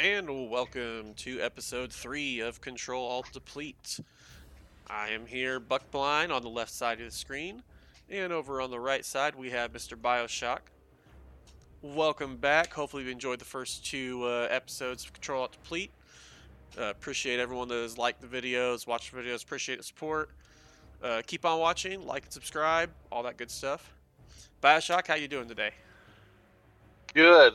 And welcome to episode three of Control Alt Deplete. I am here, Buckblind, on the left side of the screen, and over on the right side we have Mr. Bioshock. Welcome back. Hopefully, you enjoyed the first two uh, episodes of Control Alt Deplete. Uh, appreciate everyone that has liked the videos, watched the videos. Appreciate the support. Uh, keep on watching, like and subscribe, all that good stuff. Bioshock, how you doing today? Good.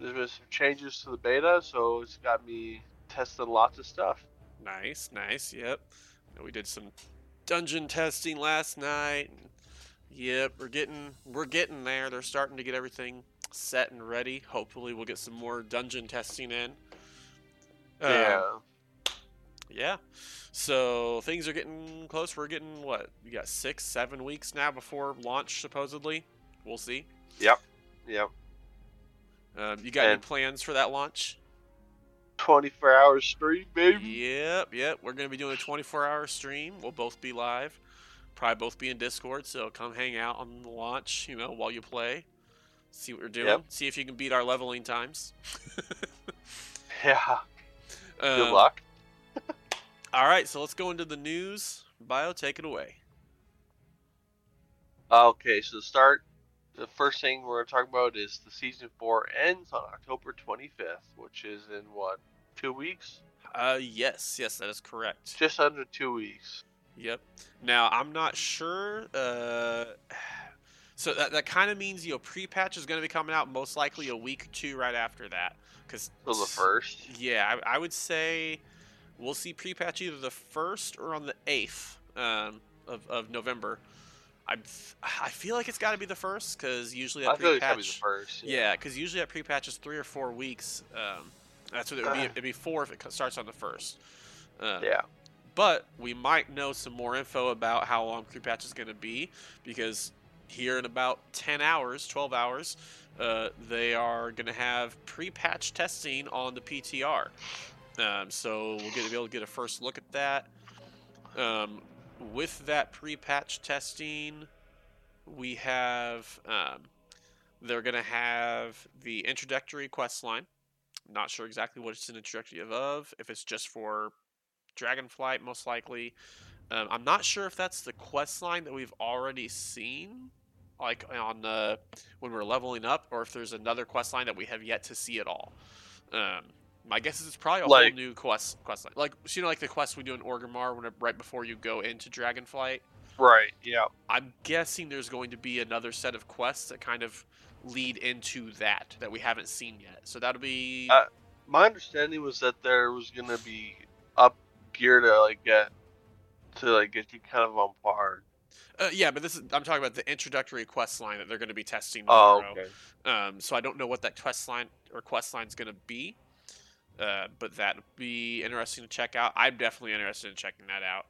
Uh, there's been some changes to the beta, so it's got me testing lots of stuff. Nice, nice. Yep. We did some dungeon testing last night. Yep, we're getting we're getting there. They're starting to get everything set and ready. Hopefully, we'll get some more dungeon testing in. Um, yeah. Yeah. So things are getting close. We're getting what? We got six, seven weeks now before launch, supposedly. We'll see. Yep. Yep. Um, you got any plans for that launch? 24 hour stream, baby. Yep, yep. We're gonna be doing a 24-hour stream. We'll both be live. Probably both be in Discord, so come hang out on the launch. You know, while you play. See what we're doing. Yep. See if you can beat our leveling times. Yeah. Good Um, luck. All right, so let's go into the news. Bio, take it away. Okay, so start, the first thing we're going to talk about is the season 4 ends on October 25th, which is in what, two weeks? Uh, yes, yes, that is correct. Just under two weeks. Yep. Now I'm not sure. Uh, so that that kind of means you know pre-patch is going to be coming out most likely a week or two right after that. Because So the first. Yeah, I, I would say we'll see pre-patch either the first or on the eighth um, of of November. I I feel like it's got to be the first because usually I that like pre-patch. going to be the first. yeah, because usually that pre-patch is three or four weeks. Um, that's what it would be. Ah. It'd be four if it starts on the first. Um, Yeah. but we might know some more info about how long pre-patch is going to be because here in about 10 hours 12 hours uh, they are going to have pre-patch testing on the ptr um, so we'll get to be able to get a first look at that um, with that pre-patch testing we have um, they're going to have the introductory quest line not sure exactly what it's an introductory of if it's just for Dragonflight, most likely. Um, I'm not sure if that's the quest line that we've already seen, like on the when we're leveling up, or if there's another quest line that we have yet to see at all. Um, my guess is it's probably a Like- whole new quest quest line, like so you know, like the quest we do in Orgrimmar when right before you go into Dragonflight. Right. Yeah. I'm guessing there's going to be another set of quests that kind of lead into that that we haven't seen yet. So that'll be Uh, My understanding was that there was going to be up gear to like get to like get you kind of on par. Uh, yeah, but this is I'm talking about the introductory quest line that they're going to be testing Oh, tomorrow. okay. Um, so I don't know what that quest line or quest line is going to be, uh, but that would be interesting to check out. I'm definitely interested in checking that out.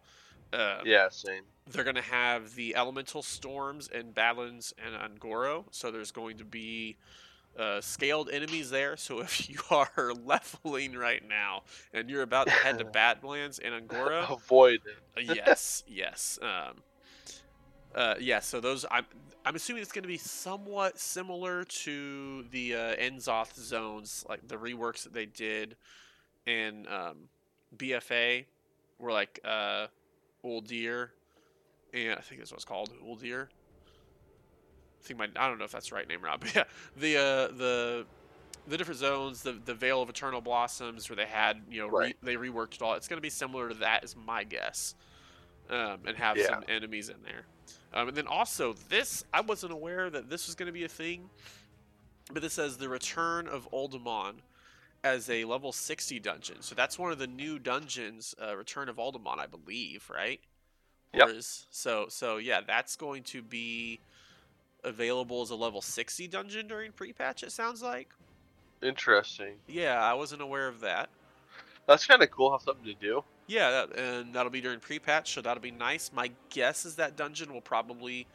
Uh, Yeah, same. They're going to have the elemental storms and Badlands and Un'Goro, so there's going to be uh, scaled enemies there. So if you are leveling right now and you're about to head to Badlands and Un'Goro, Avoid it. uh, yes, yes. Um, uh, yeah, so those I'm I'm assuming it's going to be somewhat similar to the uh, N'Zoth zones, like the reworks that they did in um, BFA, were like uh, Uldir, and I think that's what it's called, Uldir. I think my I don't know if that's the right name or not, but yeah, the uh, the the different zones, the the Veil of Eternal Blossoms, where they had you know Right. re, they reworked it all. It's going to be similar to that, is my guess, um, and have Yeah. some enemies in there. Um, and then also this, I wasn't aware that this was going to be a thing, but this says the return of Uldaman as a level 60 dungeon. So that's one of the new dungeons, uh, Return of Uldaman, I believe, right? Yep. Is, so so yeah, that's going to be available as a level 60 dungeon during pre-patch. It sounds like. Interesting. Yeah, I wasn't aware of that. That's kind of cool. Have something to do. Yeah, and that'll be during pre-patch, so that'll be nice. My guess is that dungeon will probably,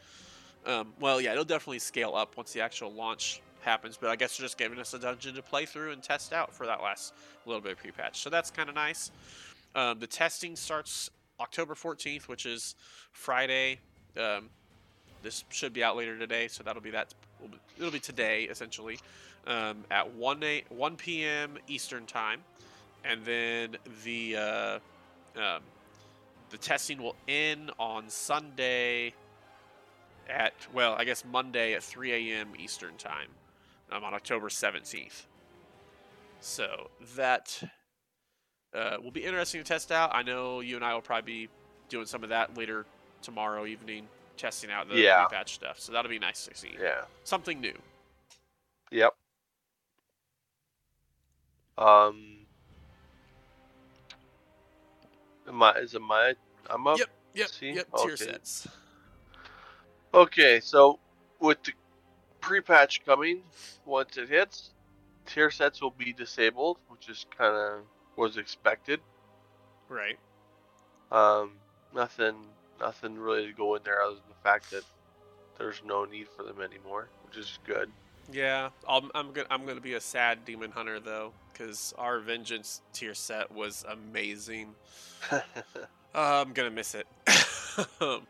um, well, yeah, it'll definitely scale up once the actual launch happens. But I guess they're just giving us a dungeon to play through and test out for that last little bit of pre-patch. So that's kind of nice. Um, the testing starts October 14th, which is Friday. Um, this should be out later today, so that'll be that it'll be today essentially um, at 1 a, 1 p.m. Eastern time, and then the uh, um, the testing will end on Sunday at well, I guess Monday at 3 a.m. Eastern time um, on October 17th. So that uh, will be interesting to test out. I know you and I will probably be doing some of that later tomorrow evening, testing out the Yeah. patch stuff. So that'll be nice to see. Yeah. Something new. Yep. Um. I? Is it my? I'm up. Yep, Yep, See? yep, tier sets. Okay, so with the pre-patch coming, once it hits, tier sets will be disabled, which is kind of was expected. Right. Um, nothing, nothing really to go in there other than the fact that there's no need for them anymore, which is good. Yeah, I'm, I'm gonna I'm gonna be a sad demon hunter though, because our vengeance tier set was amazing. Uh, I'm gonna miss it. All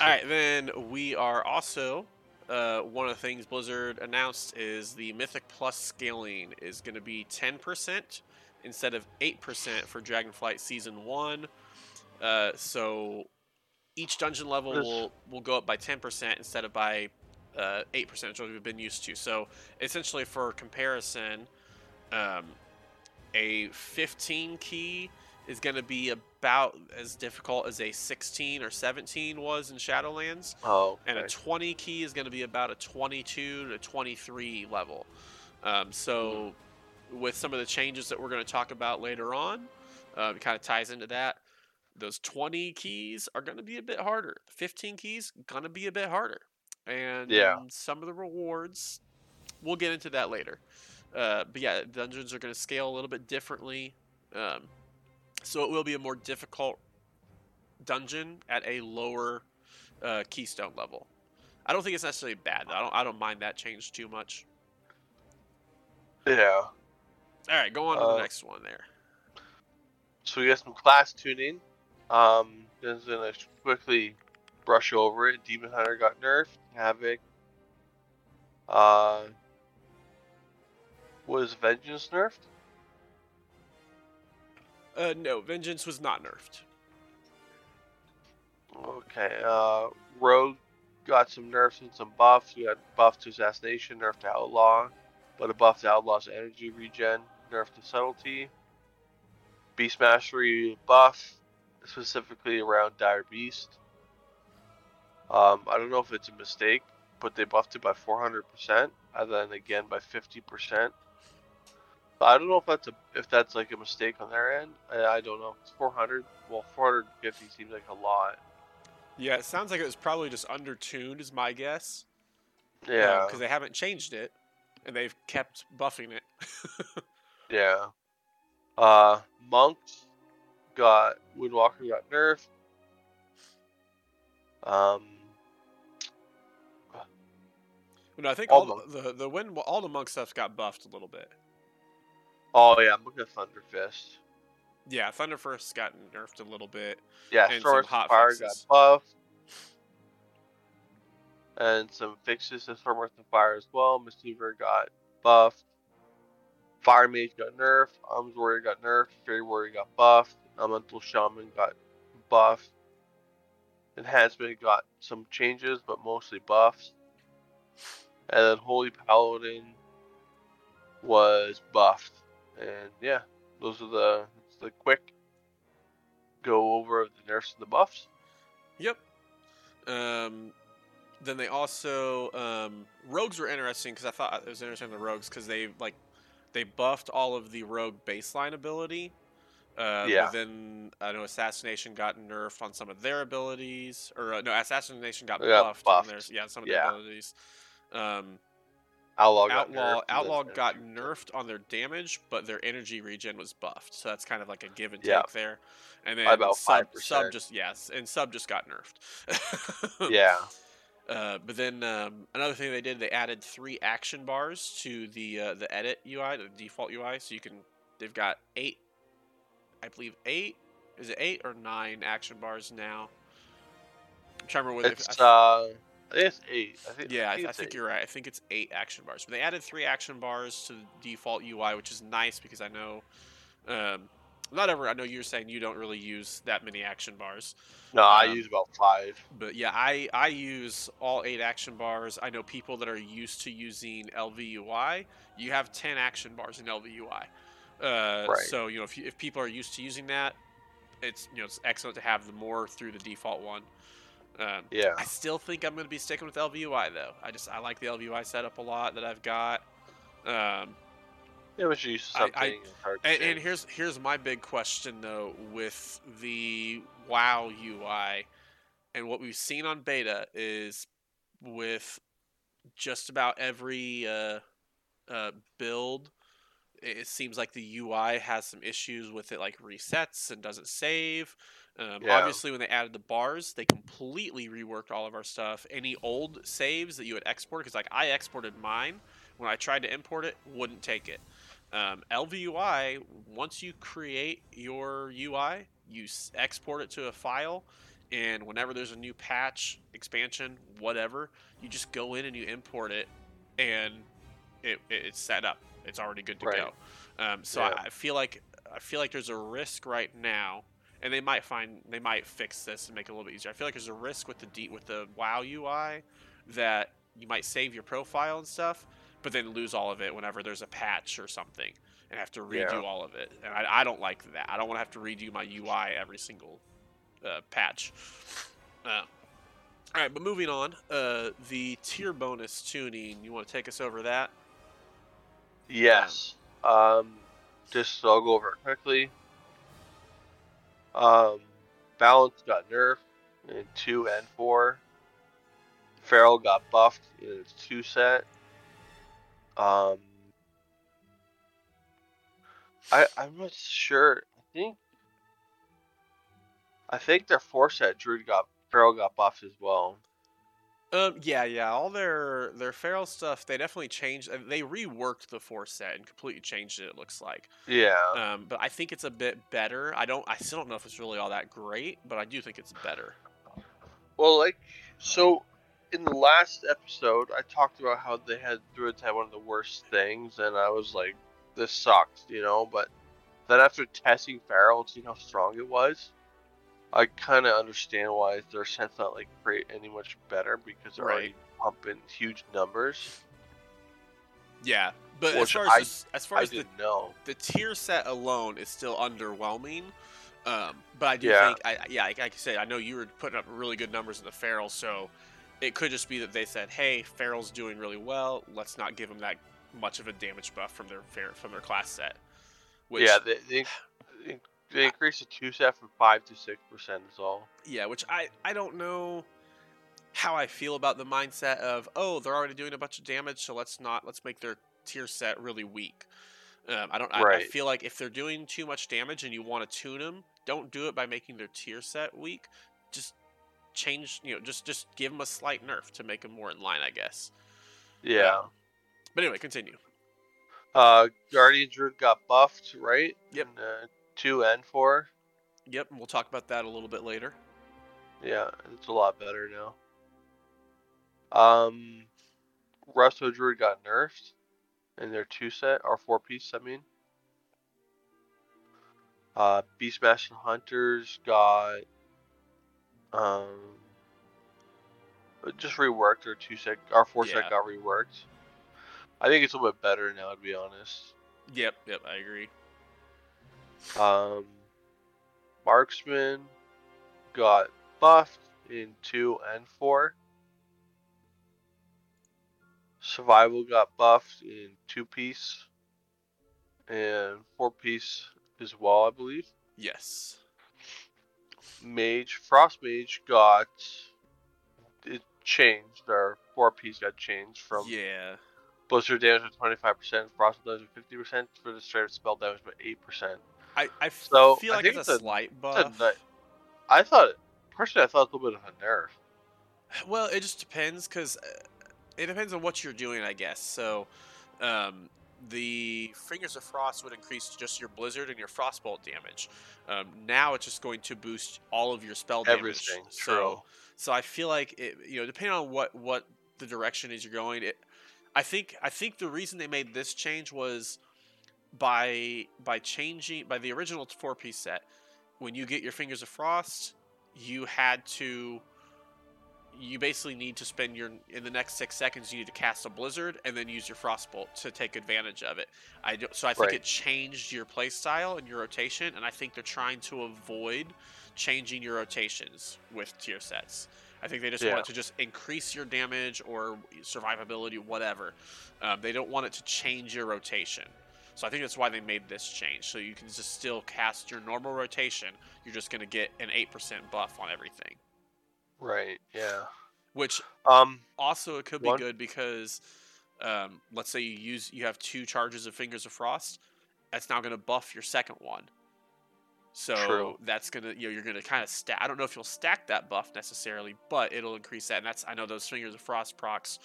right, then we are also uh, one of the things Blizzard announced is the Mythic Plus scaling is going to be 10% instead of 8% for Dragonflight Season One. Uh, so each dungeon level will will go up by 10% instead of by uh, 8%, which we've been used to. So essentially, for comparison, um, a 15 key is going to be about as difficult as a 16 or 17 was in Shadowlands, oh, and a 20 key is going to be about a 22 to 23 level. Um, so, with some of the changes that we're going to talk about later on, uh, it kind of ties into that. Those 20 keys are going to be a bit harder. 15 keys going to be a bit harder, and Yeah. some of the rewards, we'll get into that later. Uh, but yeah, dungeons are going to scale a little bit differently. Um, so it will be a more difficult dungeon at a lower uh, keystone level. I don't think it's necessarily bad. Though. I don't. I don't mind that change too much. yeah. All right, go on to Uh, the next one there. So we got some class tuning. Um, just gonna quickly brush over it. Demon Hunter got nerfed. Havoc. Uh, was Vengeance nerfed? Uh, no, vengeance was not nerfed. Okay. Uh, Rogue got some nerfs and some buffs. We got buff to assassination, nerf to outlaw, but a buff to outlaw's energy regen, nerf to subtlety. Beast mastery buff, specifically around dire beast. Um, I don't know if it's a mistake, but they buffed it by 400%, and then again by 50%. But I don't know if that's a if that's like a mistake on their end. I, I don't know. It's 400. Well, 450 seems like a lot. Yeah, it sounds like it was probably just undertuned, is my guess. Yeah. Because they haven't changed it, and they've kept buffing it. Yeah. Uh, monks got Windwalker got nerfed. Um, no, I think All all, the, the the win all the monk stuff got buffed a little bit. oh yeah, I'm looking at Thunder Fist. Yeah, Thunder Fist got nerfed a little bit. Yeah, And some hot Fire fixes. got buffed. And some fixes to Storm Earth and Fire as well. Mistweaver got buffed. Fire Mage got nerfed. Arms Warrior got nerfed. Fury Warrior got buffed. Elemental Shaman got buffed. Enhancement got some changes, but mostly buffs. And then Holy Paladin was buffed. And yeah, those are the it's the quick go over of the nerfs and the buffs. Yep. Um, then they also um, rogues were interesting because I thought it was interesting the rogues because they like they buffed all of the rogue baseline ability. Uh, Yeah. Then I know assassination got nerfed on some of their abilities, or uh, no, assassination got got buffed, on their yeah some of Yeah. their abilities. Um, Outlaw got Outlaw nerfed. Outlaw got nerfed on their damage, but their energy regen was buffed. So that's kind of like a give and take Yeah. there. And then about sub, 5%. sub just yes, and sub just got nerfed. Yeah. Uh, but then um, another thing they did, they added three action bars to the uh, the edit UI, the default UI, so you can. They've got eight, I believe eight. Is it eight or nine action bars now? I'm trying to remember. It's I, uh it's eight. I think. Yeah, I, think I it's think you're right. I think it's eight action bars. But they added three action bars to the default UI, which is nice because I know, um, not ever. I know you're saying you don't really use that many action bars, No, I um, use about five. but yeah, I I use all eight action bars. I know people that are used to using ElvUI. You have ten action bars in ElvUI. Uh, Right. So you know if you, if people are used to using that, it's you know it's excellent to have the more through the default one. Um, Yeah. I still think I'm going to be sticking with ElvUI though. I just I like the ElvUI setup a lot that I've got. Um, Yeah, but you use I- something. I- hard to and, and here's here's my big question though with the WoW UI, and what we've seen on beta is with just about every uh, uh, build, it seems like the UI has some issues with it, like resets and doesn't save. Um, Yeah. Obviously, when they added the bars, they completely reworked all of our stuff. Any old saves that you had exported, because like I exported mine when I tried to import it, wouldn't take it. Um, ElvUI, once you create your UI, you s- export it to a file, and whenever there's a new patch, expansion, whatever, you just go in and you import it, and it- it's set up. It's already good to Right. go. Um, so Yeah. I, I feel like I feel like there's a risk right now, and they might find they might fix this and make it a little bit easier. I feel like there's a risk with the D, with the WoW UI that you might save your profile and stuff, but then lose all of it whenever there's a patch or something and have to redo Yeah. all of it. And I, I don't like that. I don't want to have to redo my UI every single uh, patch. Uh, all right, but moving on, uh, the tier bonus tuning. You want to take us over that? Yes. Um, just so I'll go over it quickly. Um, balance got nerfed in two and four. Feral got buffed in its two set. Um, I I'm not sure. I think I think their four set Druid got Feral got buffed as well. Um, yeah, yeah. All their their feral stuff, they definitely changed. uh, They reworked the four set and completely changed it. It looks like. Yeah. Um, but I think it's a bit better. I don't. I still don't know if it's really all that great, but I do think it's better. Well, like, so in the last episode, I talked about how they had Druids had one of the worst things, and I was like, this sucks, you know? But then after testing Feral and seeing how strong it was, I kind of understand why their set's not like great any much better because they're already pumping huge numbers. Yeah, but as far as I- this- as far I as the, know. the tier set alone is still underwhelming. Um, but I do Yeah. think, I, yeah, like, I said, I know you were putting up really good numbers in the feral, so it could just be that they said, "Hey, feral's doing really well. Let's not give them that much of a damage buff from their from their class set." Which, yeah, they, they, they, increased the two set from five to six percent is all. Yeah, which I I don't know how I feel about the mindset of oh they're already doing a bunch of damage, so let's not let's make their tier set really weak. Um, I don't. I, I feel like if they're doing too much damage and you want to tune them, don't do it by making their tier set weak. Just change, you know, just just give them a slight nerf to make them more in line, I guess. Yeah. Um, but anyway, continue. Uh, Guardian Druid got buffed, right? Yep. In, uh, two and four. Yep, and we'll talk about that a little bit later. Yeah, it's a lot better now. Um, Resto Druid got nerfed in their two set or four piece. I mean, uh, Beastmaster Hunters got um just reworked or two set or four Yeah. set got reworked. I think it's a little bit better now, to be honest. Yep, yep, I agree. Um, Marksman got buffed in two and four. Survival got buffed in two piece and four piece as well, I believe. Yes. Mage, Frost Mage got it changed. Our four piece got changed from Yeah. blizzard damage of twenty five percent, frost damage of fifty percent for the straight spell damage by eight percent. I I So, feel I like it's a a- slight buff. nut- I thought personally, I thought it was a little bit of a nerf. Well, it just depends because it depends on what you're doing, I guess. So, um, the Fingers of Frost would increase just your Blizzard and your Frostbolt damage. Um, now it's just going to boost all of your spell damage. Everything. So, so I feel like it, you know, depending on what what the direction is you're going, it. I think I think the reason they made this change was by by changing by the original four piece set. When you get your Fingers of Frost, you had to you basically need to spend your in the next six seconds you need to cast a blizzard and then use your frostbolt to take advantage of it i do, so i think Right. it changed your play style and your rotation and i think they're trying to avoid changing your rotations with tier sets i think they just Yeah. want it to just increase your damage or survivability whatever um, they don't want it to change your rotation so i think that's why they made this change so you can just still cast your normal rotation you're just going to get an 8% buff on everything Right. Yeah. which Um. also it could be good because um, let's say you use you have two charges of fingers of frost that's now going to buff your second one so True. that's going to you know you're going to kind of stack i don't know if you'll stack that buff necessarily but it'll increase that and that's i know those fingers of frost procs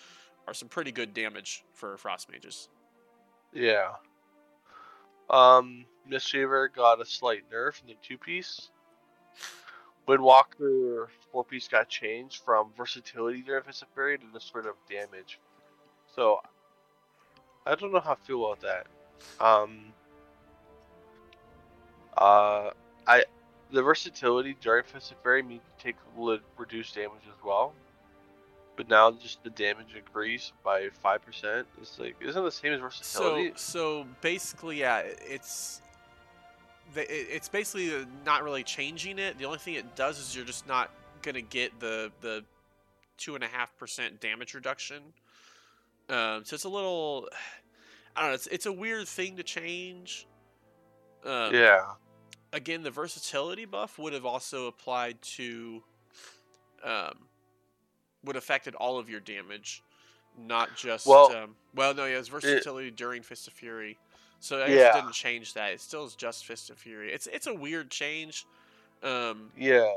are some pretty good damage for frost mages Yeah. Um. Mistweaver got a slight nerf in the two piece. Windwalker four piece got changed from versatility as a fairy to the sort of damage. So I don't know how I feel about that. Um. Uh, I the versatility during Fist of Fury means you take reduced damage as well. But now just the damage increase by five percent. It's like isn't it the same as versatility? so so basically yeah it's it's basically not really changing it the only thing it does is you're just not gonna get the the two and a half percent damage reduction um, so it's a little i don't know it's, it's a weird thing to change um, yeah. again the versatility buff would have also applied to um, would affected all of your damage not just Well, um, well no yeah it's versatility during fist of fury so I guess Yeah. it didn't change that it still is just fist of fury it's it's a weird change um, Yeah.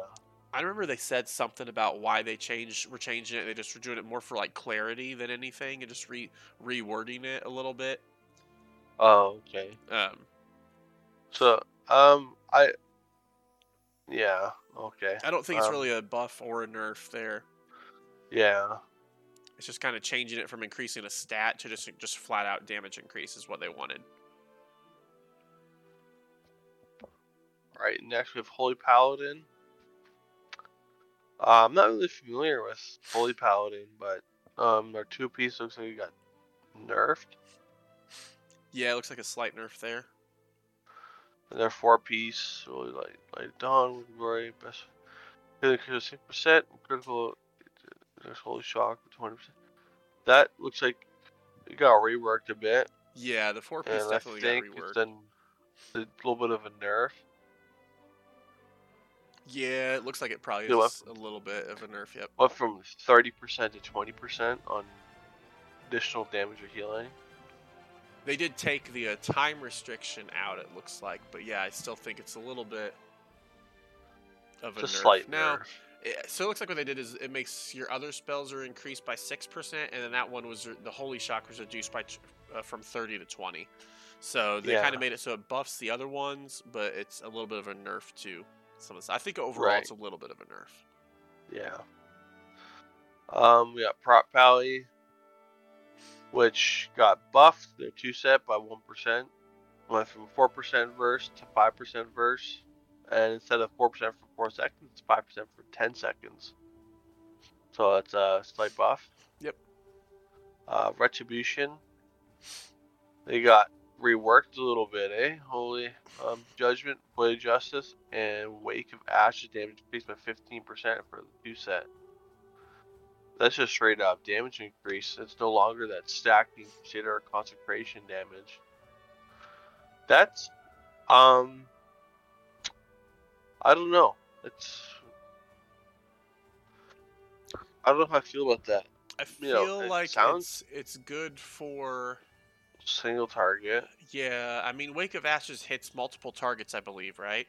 I remember they said something about why they changed were changing it. They just were doing it more for like clarity than anything, and just re rewording it a little bit. Oh, okay. Um, So, um, I. Yeah. Okay. I don't think it's Um, really a buff or a nerf there. Yeah. It's just kind of changing it from increasing a stat to just just flat out damage increase is what they wanted. All right. Next we have Holy Paladin. Uh, I'm not really familiar with Holy Paladin, but um, their two piece looks like it got nerfed, Yeah, it looks like a slight nerf there. and their four piece really light, light dawn glory best. Healing critical six percent, critical. There's holy shock twenty percent. That looks like it got reworked a bit. Yeah, the four piece definitely think got it's reworked. done a little bit of a nerf. Yeah, it looks like it probably know is a little bit of a nerf. Yep. Went from 30% to 20% on additional damage or healing. They did take the uh, time restriction out. It looks like, but yeah, I still think it's a little bit of a a nerf. slight now, nerf. Yeah, so it looks like what they did is it makes your other spells are increased by six percent, and then that one was the holy shock was reduced by uh, from thirty to twenty. So they Yeah. kind of made it so it buffs the other ones, but it's a little bit of a nerf to some of this. I think overall Right. it's a little bit of a nerf. Yeah. Um, we got Prot Pally, which got buffed. Their two set by 1%. Went from 4% verse to 5% verse. And instead of 4% for 4 seconds, it's 5% for 10 seconds. So that's a slight buff. Yep. Uh, Retribution. They got reworked a little bit, eh? Holy um, Judgment, Blade of Justice, and Wake of Ashes damage increased by 15% for the two set. That's just straight up damage increase. It's no longer that stacking consider or consecration damage. That's um I don't know. It's I don't know how I feel about that. I You know, feel it like sounds- it's it's good for Single target. yeah. I mean, Wake of Ashes hits multiple targets, I believe, right?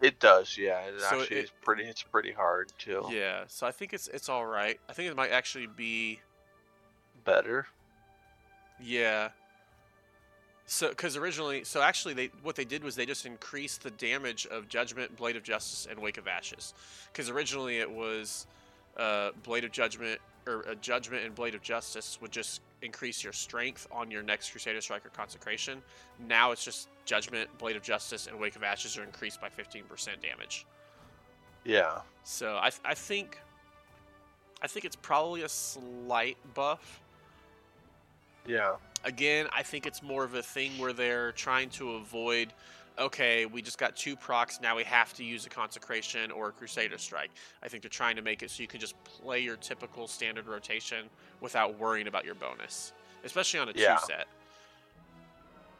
It does, yeah. It So actually it- is pretty it's pretty hard too. Yeah. So I think it's it's all right. I think it might actually be Better. Yeah. So, because originally, so actually, they what they did was they just increased the damage of Judgment, Blade of Justice, and Wake of Ashes. Because originally it was uh, Blade of Judgment or uh, Judgment and Blade of Justice would just increase your strength on your next Crusader Strike or Consecration. Now it's just Judgment, Blade of Justice, and Wake of Ashes are increased by 15% damage. Yeah. So I, I think I think it's probably a slight buff. Yeah. Again, I think it's more of a thing where they're trying to avoid okay, we just got two procs, now we have to use a consecration or a crusader strike. I think they're trying to make it so you can just play your typical standard rotation without worrying about your bonus, especially on a Yeah. two set.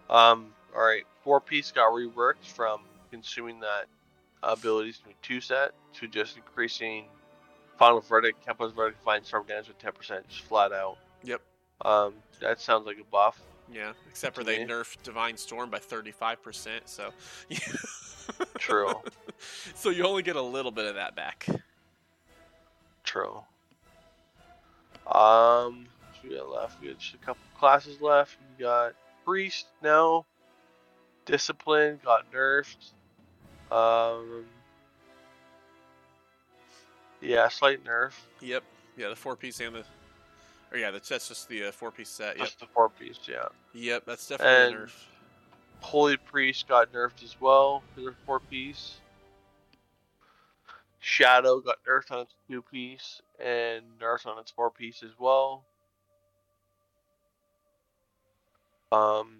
Um. All right. Four piece got reworked from consuming that abilities from two set to just increasing final verdict, Kempo's verdict, fine storm damage with ten percent, just flat out. Um. That sounds like a buff. Yeah, except for they me. nerfed Divine Storm by 35%, so True. so you only get a little bit of that back. True. Um. What we got left? We got just a couple classes left. We got priest now. Discipline got nerfed. Um. Yeah, slight nerf. Yep. Yeah, the four piece and the. Or yeah, that's, that's just the uh, four piece set. Yep. Just the four piece, yeah. Yep, that's definitely And- nerf. Holy Priest got nerfed as well for their four piece. Shadow got nerfed on its two piece and nerfed on its four piece as well. Um,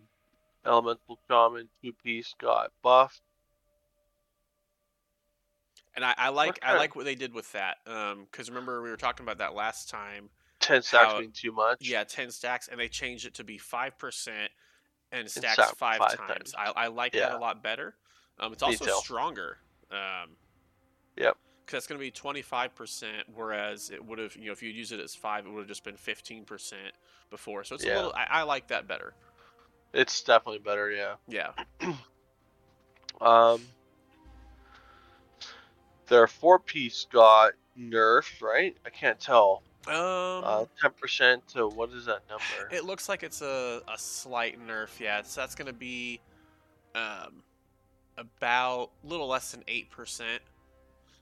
Elemental Shaman two piece got buffed. And I, I like I like what they did with that. Um, because remember we were talking about that last time. Ten stacks How- being too much. Yeah, ten stacks, and they changed it to be five percent and stacks stack five, five times. times. I, I like that a lot better. Um, it's also too. stronger. Um, Yep. Because it's going to be twenty five percent, whereas it would have, you know, if you'd use it as five, it would have just been fifteen percent before. So it's a little. I, I like that better. It's definitely better, yeah. Yeah. Um, their four piece got nerfed, right? I can't tell. Um. Uh, ten percent to what is that number? It looks like it's a, a slight nerf, yeah. So that's going to be um, about a little less than 8%.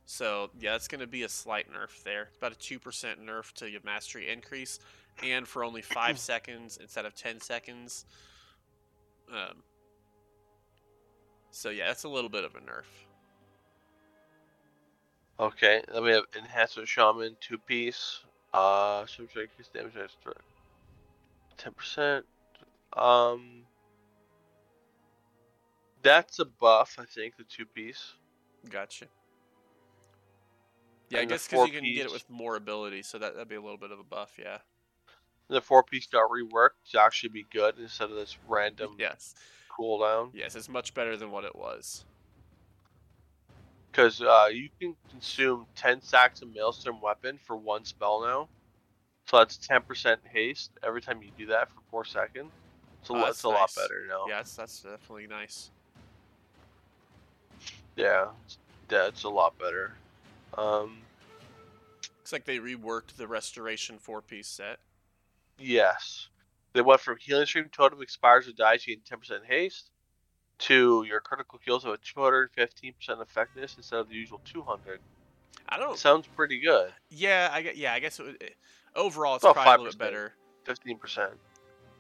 So, yeah, that's going to be a slight nerf there. It's about a 2% nerf to your mastery increase. And for only 5 seconds instead of 10 seconds. Um, so, yeah, that's a little bit of a nerf. Okay, then we have Enhancer Shaman, two piece. Uh, subject increase damage extra. Ten percent. Um, that's a buff, I think. The two piece. Gotcha. Yeah, I And the guess because you can get it with more ability, so that, that'd be a little bit of a buff, yeah. The four piece got reworked to actually be good instead of this random Yes. cooldown. Yes, it's much better than what it was. Because uh, you can consume ten sacks of Maelstrom weapon for one spell now. So that's ten percent haste every time you do that for four seconds. So Oh, that's that's a lot better now. Yeah, that's, that's definitely nice. Yeah, yeah, it's a lot better. Um, Looks like they reworked the Restoration four piece set. yes, they went from healing stream totem expires or dies, you get 10% haste, to your critical kills have a 215% effectiveness instead of the usual 200. I don't. Sounds pretty good. yeah, I yeah, I guess it would, it- overall it's probably a little bit better. 15%.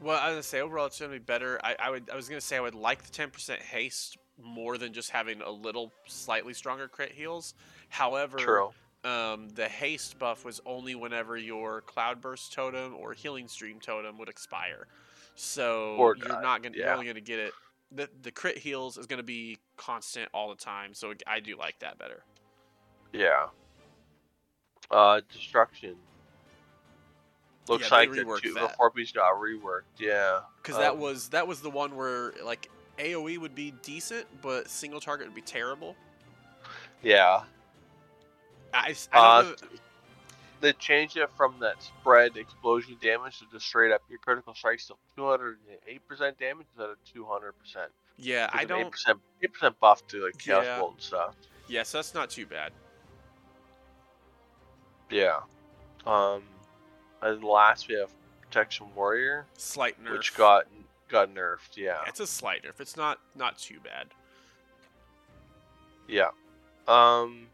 Well, I was gonna say overall it's gonna be better. I, I would I was gonna say I would like the ten percent haste more than just having a little slightly stronger crit heals. However, True. um, the haste buff was only whenever your cloudburst totem or healing stream totem would expire. So Or you're die, not gonna you're only gonna get it. The the crit heals is gonna be constant all the time. So I do like that better. Yeah. Uh, destruction. Looks Yeah, like the two, the that. four piece got reworked. Yeah. Because that Um, was that was the one where like AOE would be decent, but single target would be terrible. Yeah. I, I Uh, don't know. They changed it from that spread explosion damage to just straight up your critical strike still 208% damage instead of 200%. Yeah, I don't. 8%, 8% buff to like chaos Yeah. bolt and stuff. Yeah, so that's not too bad. Yeah. Um, and last we have protection warrior, Slight nerf. which got got nerfed. Yeah. It's a slight nerf. It's not not too bad. Yeah. Um.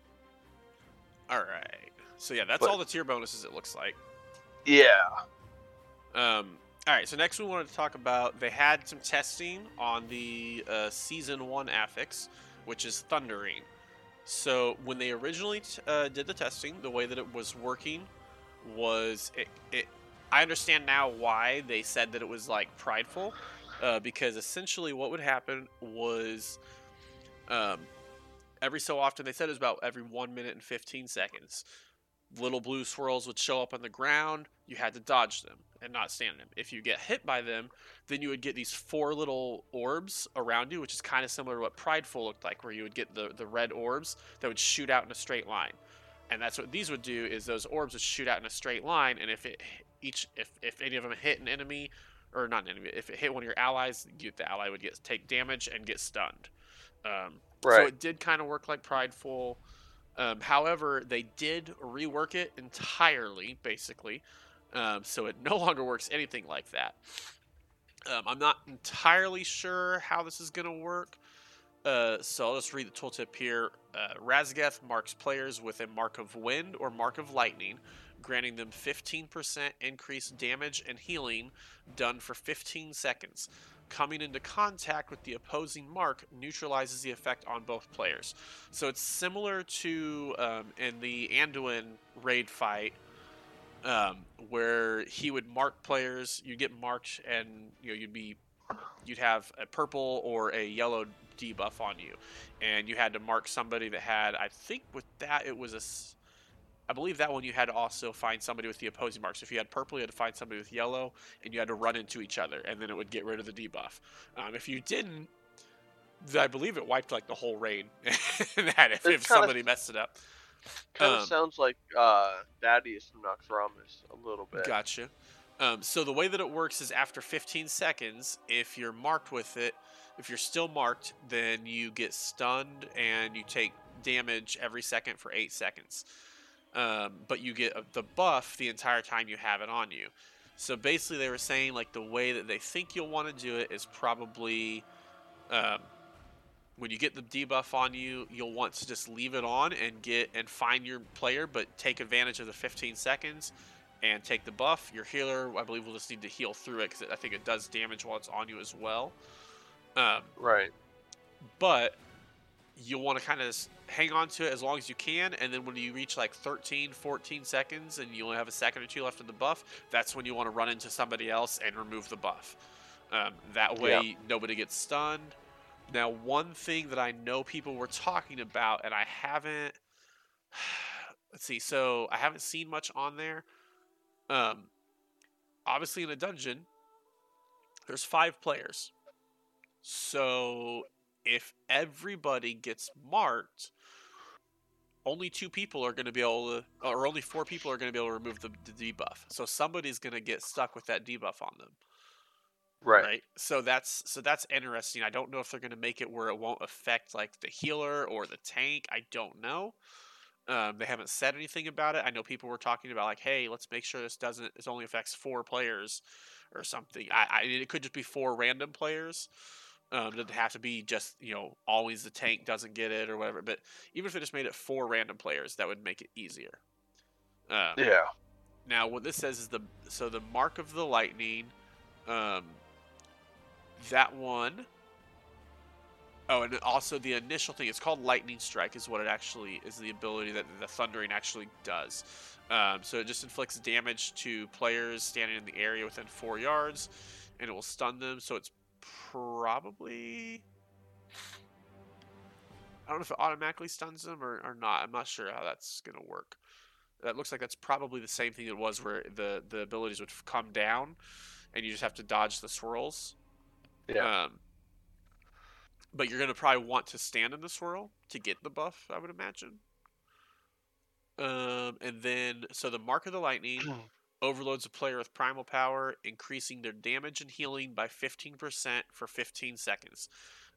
All right. So yeah, that's But- all the tier bonuses. It looks like. Yeah. Um, all right, so next we wanted to talk about they had some testing on the uh, season one affix, which is Thundering. So when they originally t- uh, did the testing, the way that it was working was it, it. I understand now why they said that it was like prideful, uh, because essentially what would happen was, um, every so often they said it was about every one minute and fifteen seconds little blue swirls would show up on the ground. You had to dodge them and not stand them. If you get hit by them, then you would get these four little orbs around you, which is kind of similar to what Prideful looked like, where you would get the, the red orbs that would shoot out in a straight line. And that's what these would do is those orbs would shoot out in a straight line, and if it each if, if any of them hit an enemy, or not an enemy, if it hit one of your allies, you, the ally would get take damage and get stunned. Um, So it did kind of work like Prideful. Um, however, they did rework it entirely, basically. Um, so it no longer works anything like that. Um, I'm not entirely sure how this is going to work. Uh, so I'll just read the tooltip here. Uh, Raszageth marks players with a mark of wind or mark of lightning, granting them 15% increased damage and healing done for 15 seconds. Coming into contact with the opposing mark neutralizes the effect on both players. So it's similar to um, in the Anduin raid fight, um, where he would mark players. You get marked, and you know you'd be, you'd have a purple or a yellow debuff on you, and you had to mark somebody that had. I think with that it was a. I believe that one you had to also find somebody with the opposing marks. If you had purple, you had to find somebody with yellow, and you had to run into each other, and then it would get rid of the debuff. Um, if you didn't, I believe it wiped like the whole raid. that if, if somebody messed it up. Kind of Um, sounds like uh, Thaddius from Naxxramas a little bit. Gotcha. Um, so the way that it works is after 15 seconds, if you're marked with it, if you're still marked, then you get stunned and you take damage every second for eight seconds. Um, but you get the buff the entire time you have it on you. So basically, they were saying like the way that they think you'll want to do it is probably um, when you get the debuff on you, you'll want to just leave it on and get and find your player, but take advantage of the 15 seconds and take the buff. Your healer, I believe, will just need to heal through it because I think it does damage while it's on you as well. Um, Right. but you'll want to kind of hang on to it as long as you can and then when you reach like 13 14 seconds and you only have a second or two left of the buff that's when you want to run into somebody else and remove the buff. Um, that way nobody gets stunned. Now one thing that i know people were talking about and i haven't let's see so i haven't seen much on there. Um, obviously in a dungeon there's five players. So if everybody gets marked, only two people are going to be able to, or only four people are going to be able to remove the, the debuff. So somebody's going to get stuck with that debuff on them, Right. right. So that's so that's interesting. I don't know if they're going to make it where it won't affect like the healer or the tank. I don't know. Um, they haven't said anything about it. I know people were talking about like, hey, let's make sure this doesn't. This only affects four players or something. I, I it could just be four random players. Um, it doesn't have to be just you know always the tank doesn't get it or whatever. But even if they just made it four random players, that would make it easier. Um, Yeah. Now, what this says is the so the mark of the lightning, um, that one. Oh, and also the initial thing. It's called lightning strike. Is what it actually is. The ability that the thundering actually does. Um, so it just inflicts damage to players standing in the area within four yards, and it will stun them. So it's probably. I don't know if it automatically stuns them or, or not. I'm not sure how that's gonna work. That looks like that's probably the same thing it was where the the abilities would come down, and you just have to dodge the swirls. Yeah. Um, but you're gonna probably want to stand in the swirl to get the buff, I would imagine. Um, and then so the mark of the lightning overloads a player with primal power, increasing their damage and healing by 15% for 15 seconds.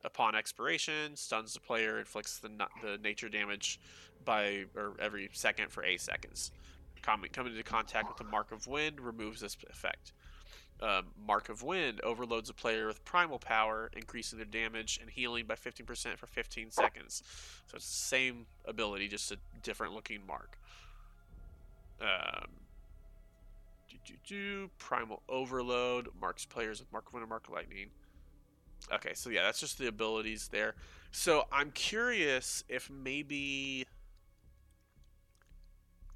Upon expiration, stuns the player, inflicts the, the nature damage by or every second for 8 seconds. Coming, coming into contact with the Mark of Wind removes this effect. Um, Mark of Wind overloads a player with primal power, increasing their damage and healing by 15% for 15 seconds. So it's the same ability, just a different looking mark. Um, do, do, do, primal Overload marks players with Mark of Wind and Mark of Lightning. Okay, so yeah, that's just the abilities there. So I'm curious if maybe.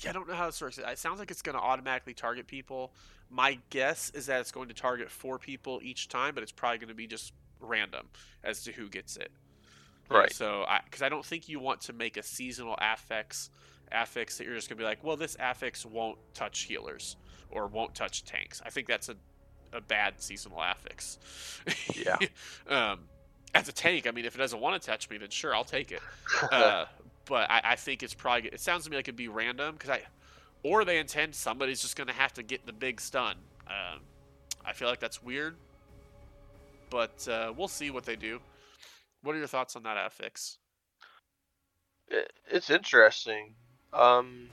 Yeah, I don't know how this works. It sounds like it's going to automatically target people. My guess is that it's going to target four people each time, but it's probably going to be just random as to who gets it. Right. So, because I, I, don't think you want to make a seasonal affix affix that you're just going to be like, well, this affix won't touch healers or won't touch tanks. I think that's a, a bad seasonal affix. Yeah. um, as a tank, I mean, if it doesn't want to touch me, then sure, I'll take it. Uh, but I, I, think it's probably. It sounds to me like it'd be random because I, or they intend somebody's just going to have to get the big stun. Um, I feel like that's weird, but uh, we'll see what they do. What are your thoughts on that affix? It's interesting. Um,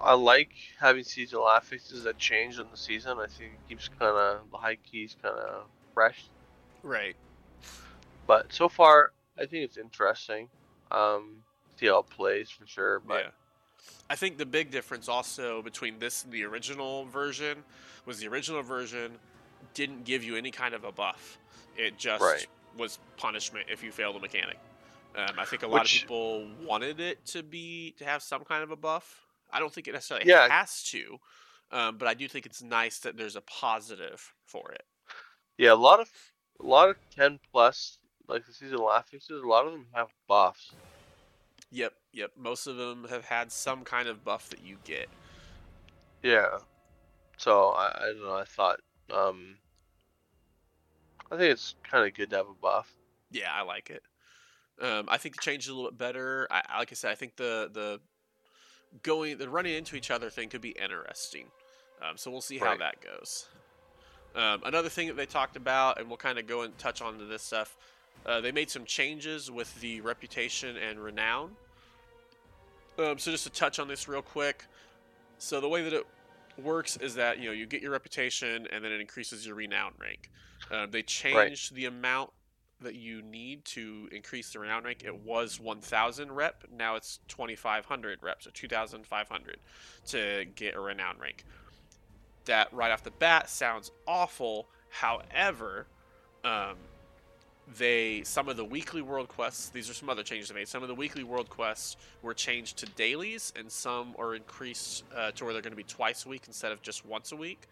I like having seasonal affixes that change in the season. I think it keeps kind of the high keys kind of fresh. Right. But so far, I think it's interesting. Um, see how it plays for sure. But yeah. I think the big difference also between this and the original version was the original version didn't give you any kind of a buff. It just right. was punishment if you failed a mechanic. Um, I think a lot Which, of people wanted it to be to have some kind of a buff. I don't think it necessarily yeah. has to, um, but I do think it's nice that there's a positive for it. Yeah, a lot of a lot of ten plus like the season seasonal affixes, a lot of them have buffs. Yep, yep. Most of them have had some kind of buff that you get. Yeah. So I, I don't know. I thought um, I think it's kind of good to have a buff. Yeah, I like it. Um, I think the change is a little bit better. I, like I said, I think the the going the running into each other thing could be interesting. Um, so we'll see how that goes. Um, another thing that they talked about, and we'll kind of go and touch on to this stuff. Uh, they made some changes with the reputation and renown. Um, so just to touch on this real quick. So the way that it works is that you know you get your reputation and then it increases your renown rank. Uh, they changed right. the amount that you need to increase the renown rank. It was 1,000 rep. Now it's 2,500 reps, so 2,500 to get a renown rank. That right off the bat sounds awful. However, um, they some of the weekly world quests. These are some other changes they made. Some of the weekly world quests were changed to dailies, and some are increased uh, to where they're going to be twice a week instead of just once a week.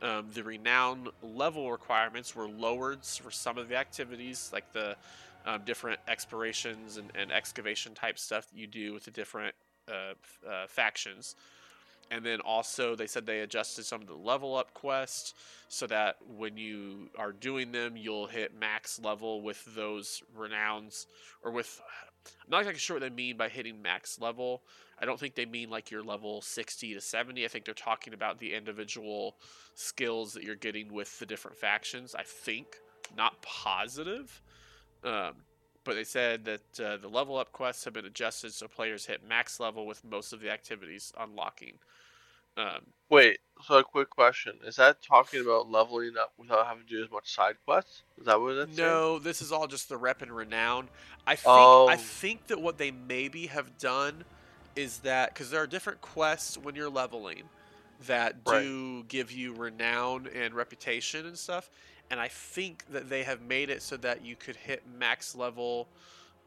Um, the renown level requirements were lowered for some of the activities, like the um, different explorations and, and, excavation type stuff that you do with the different uh, uh, factions. And then also, they said they adjusted some of the level up quests so that when you are doing them, you'll hit max level with those renowns or with. I'm not exactly sure what they mean by hitting max level. I don't think they mean like your level 60 to 70. I think they're talking about the individual skills that you're getting with the different factions. I think, not positive. Um, but they said that uh, the level up quests have been adjusted so players hit max level with most of the activities unlocking. Um, Wait, so a quick question: Is that talking about leveling up without having to do as much side quests? Is that what it's No, saying? this is all just the rep and renown. I think oh. I think that what they maybe have done is that because there are different quests when you're leveling that do right. give you renown and reputation and stuff, and I think that they have made it so that you could hit max level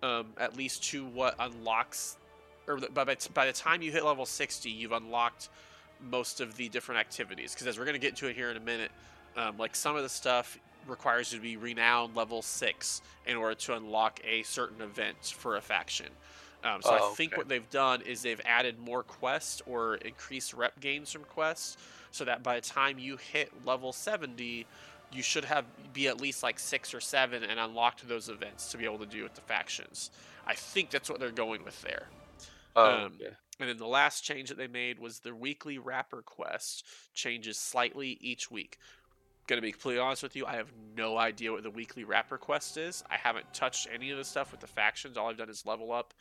um, at least to what unlocks, or by by the time you hit level sixty, you've unlocked most of the different activities. Because as we're going to get into it here in a minute, um, like some of the stuff requires you to be renowned level six in order to unlock a certain event for a faction. Um, so oh, I think okay. what they've done is they've added more quests or increased rep gains from quests, so that by the time you hit level 70, you should have be at least like six or seven and unlocked those events to be able to do with the factions. I think that's what they're going with there. Oh, um. And then the last change that they made was the weekly wrapper quest changes slightly each week. Gonna be completely honest with you, I have no idea what the weekly wrapper request is. I haven't touched any of the stuff with the factions. All I've done is level up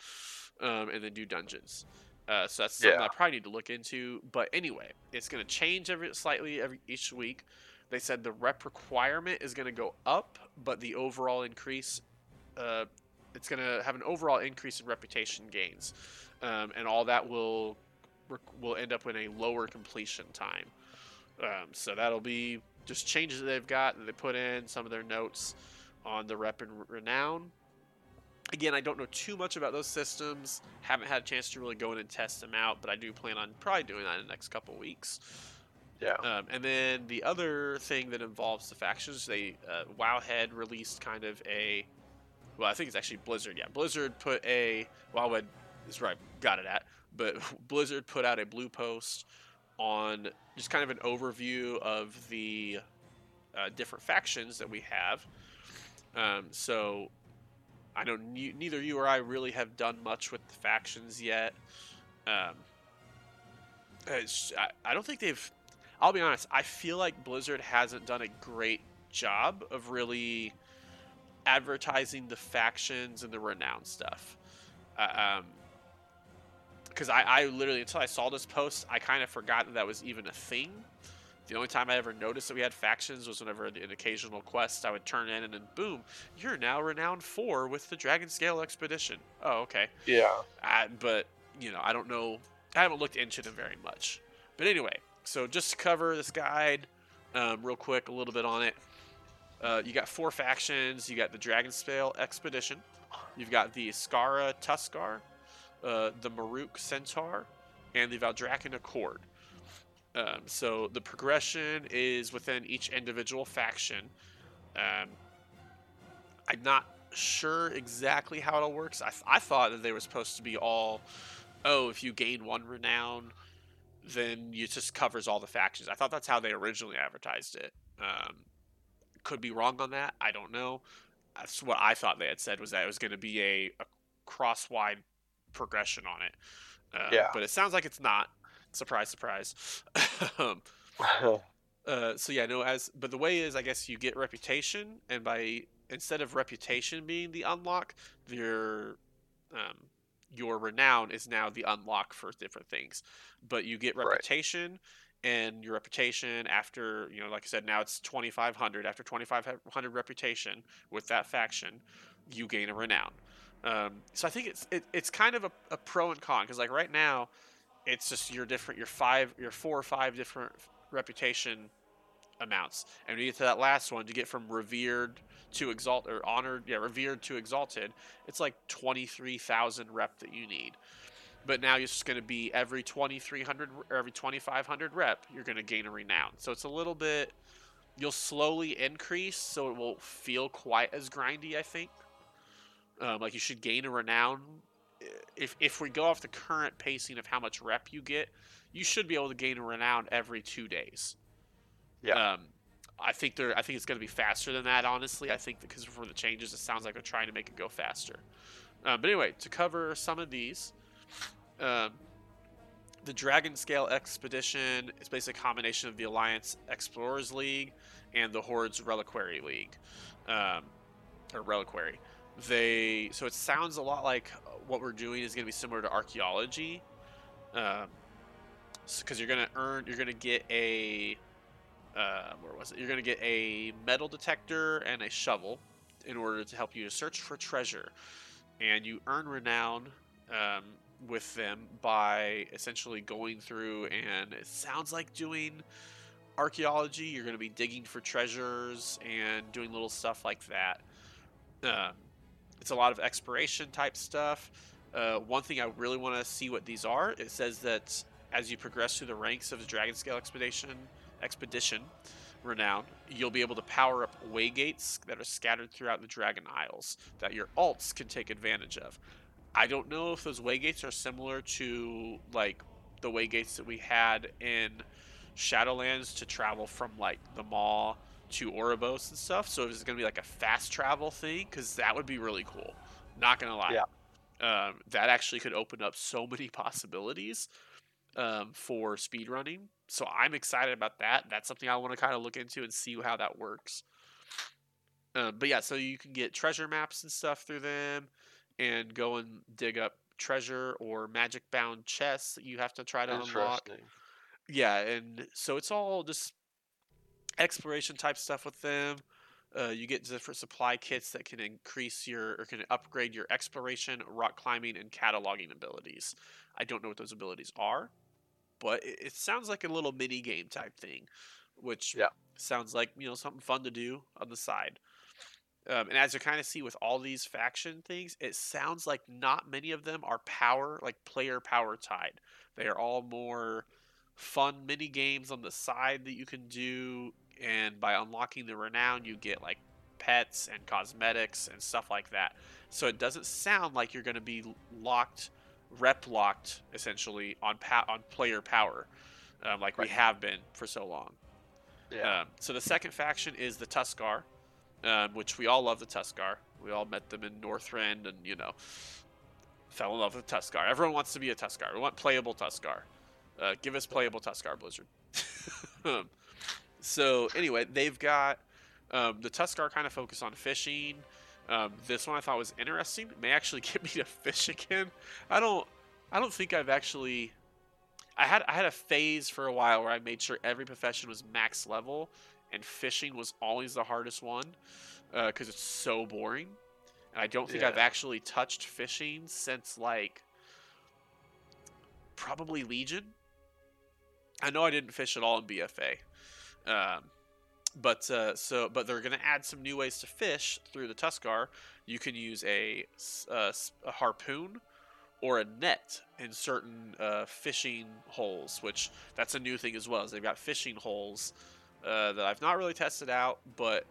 um, and then do dungeons. Uh, so that's something Yeah. I probably need to look into. But anyway, it's going to change every slightly every each week. They said the rep requirement is going to go up, but the overall increase, uh, it's going to have an overall increase in reputation gains, um, and all that will will end up in a lower completion time. Um, so that'll be just changes that they've got that they put in some of their notes on the rep and renown. Again, I don't know too much about those systems. Haven't had a chance to really go in and test them out, but I do plan on probably doing that in the next couple weeks. Yeah. Um, and then the other thing that involves the factions, they uh, Wowhead released kind of a, well, I think it's actually Blizzard. Yeah, Blizzard put a Wowhead is right, got it at, but Blizzard put out a blue post on just kind of an overview of the uh, different factions that we have. Um, so I know ne- neither you or I really have done much with the factions yet. Um, it's, I, I don't think they've. I'll be honest. I feel like Blizzard hasn't done a great job of really advertising the factions and the renown stuff. Uh, um, because I, I literally until I saw this post, I kind of forgot that that was even a thing. The only time I ever noticed that we had factions was whenever an occasional quest I would turn in, and then boom, you're now renowned four with the Dragon Scale Expedition. Oh, okay. Yeah. I, but you know, I don't know. I haven't looked into them very much. But anyway, so just to cover this guide, um, real quick, a little bit on it. Uh, you got four factions. You got the Dragon Scale Expedition. You've got the Iskaara Tuskarr, uh, the Maruuk Centaur, and the Valdrakken Accord. Um, so the progression is within each individual faction. Um, I'm not sure exactly how it all works. I, I thought that they were supposed to be all, oh, if you gain one renown, then it just covers all the factions. I thought that's how they originally advertised it. Um, could be wrong on that. I don't know. That's what I thought they had said was that it was going to be a, a cross-wide progression on it. Uh, Yeah. But it sounds like it's not. Surprise, surprise. um, uh, so yeah, no. As but the way is, I guess you get reputation, and by instead of reputation being the unlock, your um, your renown is now the unlock for different things. But you get Right. reputation, and your reputation after you know, like I said, now it's twenty five hundred. After twenty five hundred reputation with that faction, you gain a renown. Um, so I think it's it, it's kind of a, a pro and con because like right now, it's just your different your five your four or five different reputation amounts, and when you get to that last one, you get from revered to exalt or honored, yeah, revered to exalted. It's like twenty three thousand rep that you need. But now it's just going to be every 2300 or every 2500 rep, you're going to gain a renown. So it's a little bit, you'll slowly increase, so it won't feel quite as grindy, I think. Um, like you should gain a renown. If, if we go off the current pacing of how much rep you get, you should be able to gain a renown every two days. Yeah. Um, I think they're. I think it's going to be faster than that. Honestly, I think because for the changes, it sounds like they're trying to make it go faster. Um, but anyway, to cover some of these, um, the Dragon Scale Expedition is basically a combination of the Alliance Explorers League and the Hordes Reliquary League, um, or Reliquary. They so it sounds a lot like what we're doing is going to be similar to archaeology, um, because you're going to earn, you're going to get a, uh, where was it? You're going to get a metal detector and a shovel in order to help you to search for treasure, and you earn renown um, with them by essentially going through and it sounds like doing archaeology. You're going to be digging for treasures and doing little stuff like that. Um, it's a lot of exploration type stuff. Uh, one thing I really want to see what these are. It says that as you progress through the ranks of the Dragon Scale Expedition, expedition, renown, you'll be able to power up waygates that are scattered throughout the Dragon Isles that your alts can take advantage of. I don't know if those waygates are similar to like the waygates that we had in Shadowlands to travel from like the Maw to Oribos and stuff. So it's gonna be like a fast travel thing, because that would be really cool. Not gonna lie. Yeah. Um, that actually could open up so many possibilities um, for speedrunning. So I'm excited about that. That's something I want to kind of look into and see how that works. Um, but yeah, so you can get treasure maps and stuff through them, and go and dig up treasure or magic bound chests that you have to try to unlock. Yeah, and so it's all just exploration type stuff with them. Uh, you get different supply kits that can increase your or can upgrade your exploration, rock climbing, and cataloging abilities. I don't know what those abilities are, but it, it sounds like a little mini game type thing, which Yeah. sounds like you know something fun to do on the side. Um, and as you kind of see with all these faction things, it sounds like not many of them are power like player power tied. They are all more fun mini games on the side that you can do and by unlocking the renown you get like pets and cosmetics and stuff like that so it doesn't sound like you're going to be locked rep locked essentially on pa- on player power um, like we have been for so long Yeah. um, so the second faction is the Tuskarr, um, which we all love the Tuskarr. We all met them in Northrend, and you know, fell in love with Tuskarr. Everyone wants to be a Tuskarr. We want playable Tuskarr. Uh, give us playable Tuskarr, Blizzard. so anyway, they've got um, the Tuskarr kind of focus on fishing. Um, this one I thought was interesting. It may actually get me to fish again. I don't. I don't think I've actually. I had I had a phase for a while where I made sure every profession was max level, and fishing was always the hardest one because it's so boring. And I don't think I've actually touched fishing since like probably Legion. I know I didn't fish at all in BFA, um, but uh, so but they're going to add some new ways to fish through the Tuskarr. You can use a harpoon or a net in certain uh, fishing holes, which that's a new thing as well. Is they've got fishing holes uh, that I've not really tested out, but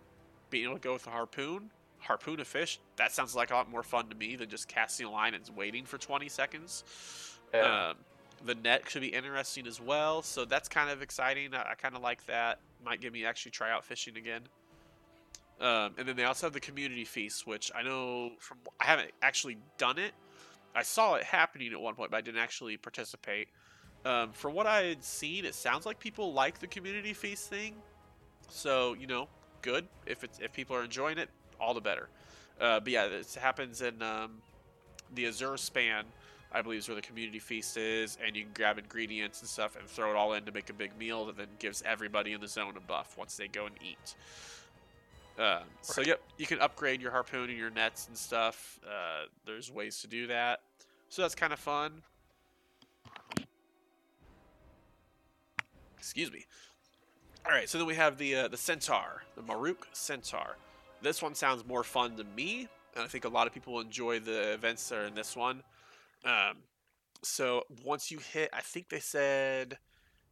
being able to go with a harpoon, harpoon a fish, that sounds like a lot more fun to me than just casting a line and waiting for 20 seconds. yeah. Um, the net should be interesting as well, so that's kind of exciting. I, I kind of like that. Might get me actually try out fishing again. Um, and then they also have the community feast, which I know from I haven't actually done it. I saw it happening at one point, but I didn't actually participate. Um, from what I had seen, it sounds like people like the community feast thing. So you know, good. If it's if people are enjoying it, all the better. Uh, but yeah, this happens in um, the Azure span. I believe is where the community feast is, and you can grab ingredients and stuff and throw it all in to make a big meal that then gives everybody in the zone a buff once they go and eat. Um, so Right. yep, you can upgrade your harpoon and your nets and stuff. Uh, there's ways to do that, so that's kind of fun. Excuse me. All right, so then we have the uh, the centaur, the Maruuk centaur. This one sounds more fun to me, and I think a lot of people enjoy the events that are in this one. Um, so once you hit, I think they said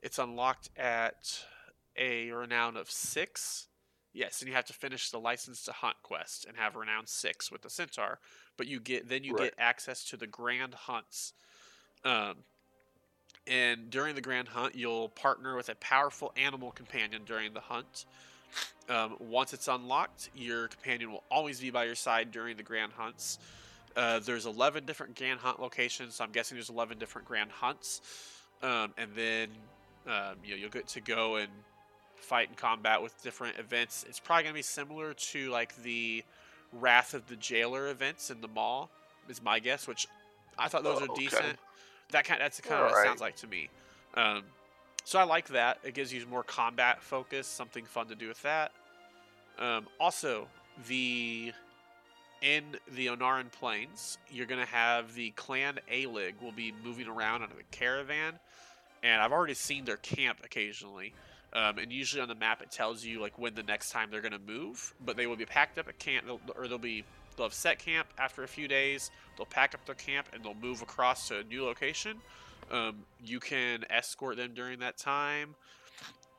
it's unlocked at a renown of six. Yes, and you have to finish the license to hunt quest and have renown six with the centaur. But you get then you Right. get access to the grand hunts. Um, and during the grand hunt, you'll partner with a powerful animal companion during the hunt. Um, once it's unlocked, your companion will always be by your side during the grand hunts. Uh, there's 11 different grand hunt locations, so I'm guessing there's 11 different grand hunts. Um, and then um, you know, you'll get to go and fight and combat with different events. It's probably going to be similar to like the Wrath of the Jailer events in the Maw, is my guess, which I thought those Oh, are okay. decent. That kind that's kind of what it sounds like to me. Um, so I like that. It gives you more combat focus, something fun to do with that. Um, also, the in the Ohn'ahran Plains, you're gonna have the clan Aylaag will be moving around on a caravan, and I've already seen their camp occasionally. Um, and usually on the map it tells you like when the next time they're gonna move, but they will be packed up at camp, or they'll be they'll have set camp after a few days. They'll pack up their camp and they'll move across to a new location. Um, you can escort them during that time,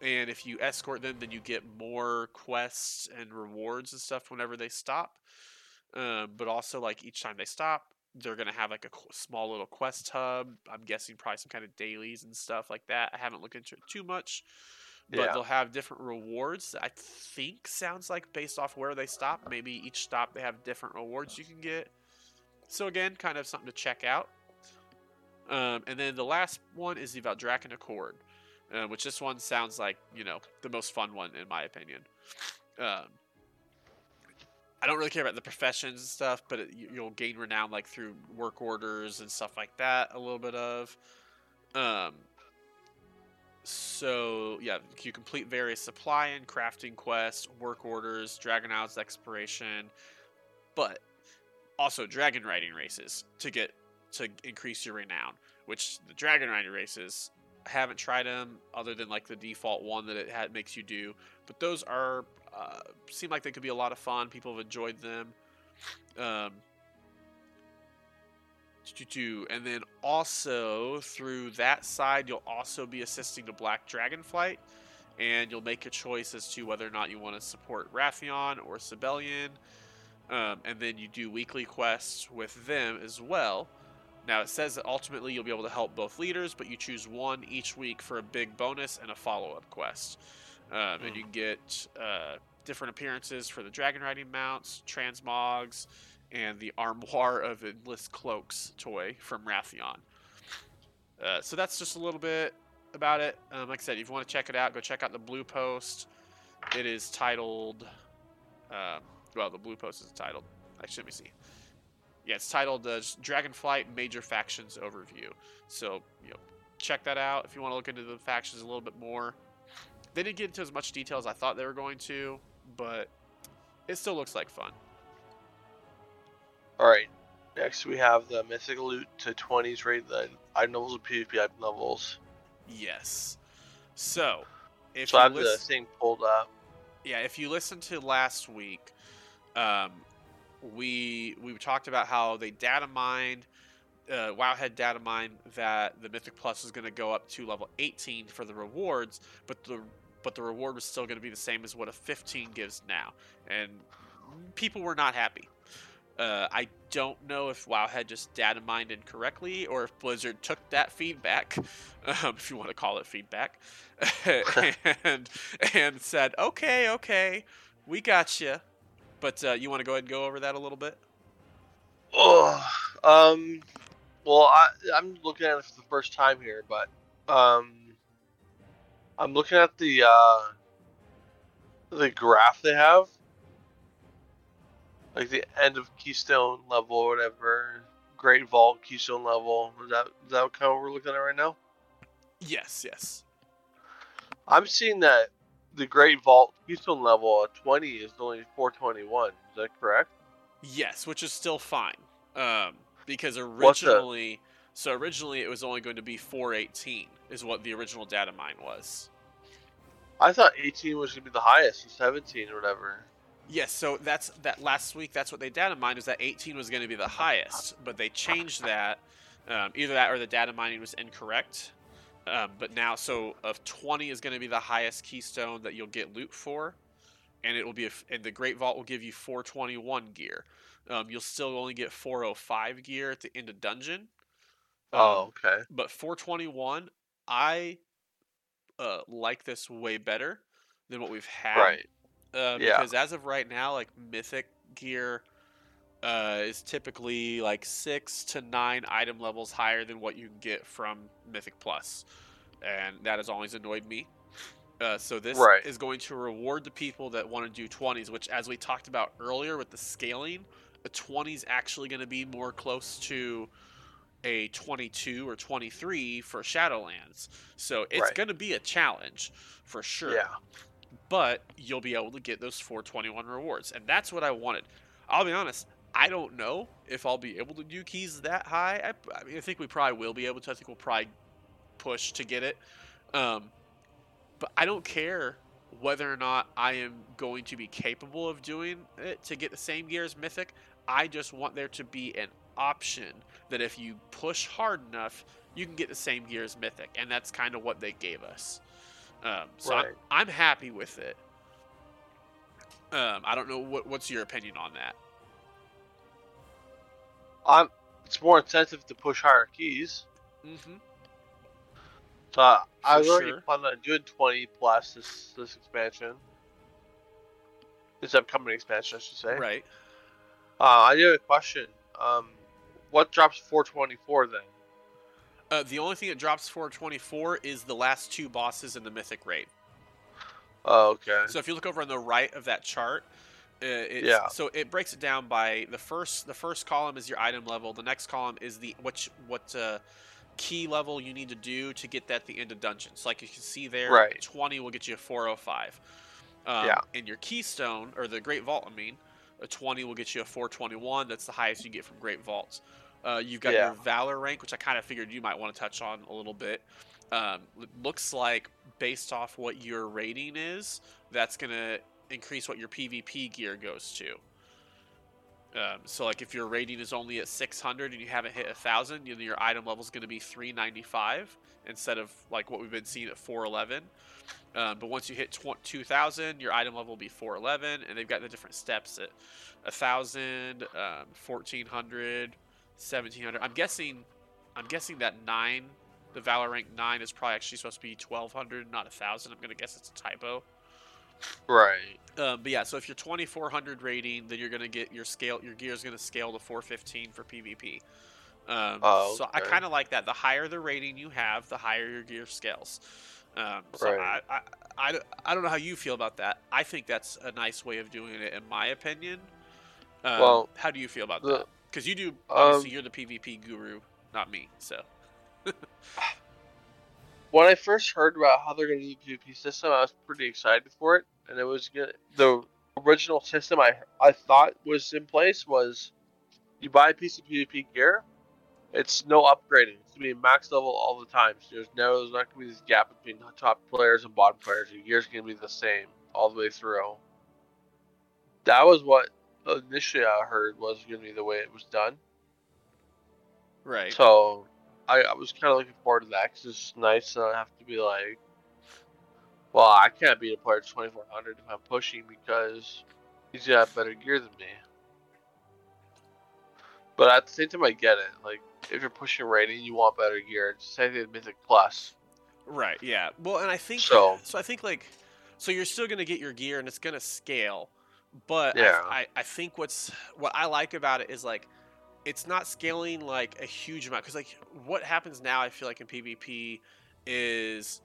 and if you escort them, then you get more quests and rewards and stuff whenever they stop. Um, but also, like each time they stop, they're gonna have like a small little quest hub. I'm guessing probably some kind of dailies and stuff like that. I haven't looked into it too much, but Yeah. they'll have different rewards. I think sounds like based off where they stop. Maybe each stop they have different rewards you can get. So again, kind of something to check out. Um, and then the last one is Valdrakken Accord, uh, which this one sounds like you know the most fun one in my opinion. Um, I don't really care about the professions and stuff, but it, you- you'll gain renown like through work orders and stuff like that. A little bit of. Um. So yeah, you complete various supply and crafting quests, work orders, Dragon Isles exploration, but also dragon riding races to get to increase your renown. Which the dragon riding races I haven't tried them other than like the default one that it makes you do, but those are uh, seem like they could be a lot of fun. People have enjoyed them. Um, and then also through that side, you'll also be assisting the Black Dragonflight, and you'll make a choice as to whether or not you want to support Wrathion or Sabellian. Um, and then you do weekly quests with them as well. Now it says that ultimately you'll be able to help both leaders, but you choose one each week for a big bonus and a follow-up quest. Um, and you get uh, different appearances for the dragon riding mounts, transmogs, and the armoire of endless cloaks toy from Wrathion. Uh, so that's just a little bit about it. Um, like I said, if you want to check it out, go check out the blue post. It is titled. Um, well, the blue post is titled. Actually, let me see. Yeah, it's titled uh, Dragonflight Major Factions Overview. So, you know, check that out if you want to look into the factions a little bit more. They didn't get into as much detail as I thought they were going to, but it still looks like fun. All right. Next, we have the mythic loot to 20s rate the item levels and PvP item levels. Yes. So, if so I you have the thing pulled up. yeah, if you listen to last week, um, we we talked about how they data mined. Uh, Wowhead data mined that the Mythic Plus is going to go up to level 18 for the rewards, but the but the reward was still going to be the same as what a 15 gives now, and people were not happy. Uh, I don't know if Wowhead just data mined incorrectly or if Blizzard took that feedback, um, if you want to call it feedback, and and said, "Okay, okay, we got you." But uh, you want to go ahead and go over that a little bit? Oh, um, well, I I'm looking at it for the first time here, but um, I'm looking at the uh, the graph they have, like the end of Keystone level or whatever, Great Vault Keystone level. Is that is that kind of what we're looking at right now? Yes, yes. I'm seeing that the Great Vault Keystone level at 20 is only 421. Is that correct? Yes, which is still fine. Um, because originally, so originally it was only going to be 418, is what the original data mine was. I thought 18 was gonna be the highest, or 17 or whatever. Yes, so that's that last week. That's what they data mined is that 18 was going to be the highest, but they changed that. Um, either that or the data mining was incorrect. Um, but now, so of 20 is going to be the highest keystone that you'll get loot for, and it will be a and the Great Vault will give you 421 gear. Um, you'll still only get 405 gear at the end of dungeon. Oh, okay. but 421, I uh, like this way better than what we've had. Right. Uh, Yeah. Because as of right now, like mythic gear uh, is typically like six to nine item levels higher than what you can get from Mythic Plus, and that has always annoyed me. Uh, so this Right. is going to reward the people that want to do 20s, which, as we talked about earlier with the scaling, a 20 is actually going to be more close to a 22 or 23 for Shadowlands. So it's Right. going to be a challenge for sure Yeah. but you'll be able to get those 421 rewards and that's what i wanted i'll be honest i don't know if i'll be able to do keys that high i, I, mean, I think we probably will be able to i think we'll probably push to get it um, but i don't care whether or not i am going to be capable of doing it to get the same gear as mythic i just want there to be an option that if you push hard enough you can get the same gear as mythic and that's kind of what they gave us um, so I'm, I'm happy with it. Um, I don't know what what's your opinion on that. I'm. It's more incentive to push higher keys. Mm-hmm. So I I was already sure. planning on doing 20 plus this this expansion. This upcoming expansion, I should say. Right. Uh, I do have a question. Um, what drops 424 then? Uh, the only thing that drops 424 is the last two bosses in the mythic raid. Oh, okay. So if you look over on the right of that chart, Uh, it's, Yeah. So it breaks it down by the first the first column is your item level. The next column is the which what uh, key level you need to do to get that at the end of dungeons. Like you can see there, Right. 20 will get you a 405. Um, Yeah. And your keystone or the Great Vault, I mean, a 20 will get you a 421. That's the highest you get from Great Vaults. Uh, you've got Yeah. your Valor rank, which I kind of figured you might want to touch on a little bit. Um, looks like based off what your rating is, that's going to increase what your PvP gear goes to. Um, so, like, if your rating is only at 600 and you haven't hit 1,000, you know, your item level is going to be 395 instead of like what we've been seeing at 411. Um, but once you hit tw- 2,000, your item level will be 411, and they've got the different steps at 1,000, um, 1,400, 1,700. I'm guessing, I'm guessing that nine, the Valor rank nine, is probably actually supposed to be 1,200, not 1,000. I'm gonna guess it's a typo. Right. Um, but yeah, so if you're 2400 rating, then you're gonna get your scale. Your gear is gonna scale to 415 for PvP. Um, Oh, So I kind of like that. The higher the rating you have, the higher your gear scales. Um, so Right. I, I, I, don't- I don't know how you feel about that. I think that's a nice way of doing it, in my opinion. Um, Well, how do you feel about the- that? Because you do. Obviously, um, you're the PvP guru, not me. So when I first heard about how they're going to use the PvP system, I was pretty excited for it, and it was good. The original system I I thought was in place was you buy a piece of PvP gear, it's no upgrading. It's gonna be max level all the time. So there's no there's not gonna be this gap between top players and bottom players. Your gear's gonna be the same all the way through. That was what initially I heard was gonna be the way it was done. right. So I, I was kind of looking forward to that because it's nice to not have to be like, well, I can't beat a player 2400 if I'm pushing because he's got better gear than me. But at the same time, I get it. Like, if you're pushing rating, you want better gear. It's the same thing with Mythic Plus. Right. Yeah. Well, and I think So- So I think like, so you're still gonna get your gear and it's gonna scale, but Yeah. I, I think what's what I like about it is like, it's not scaling like a huge amount because like what happens now I feel like in PvP is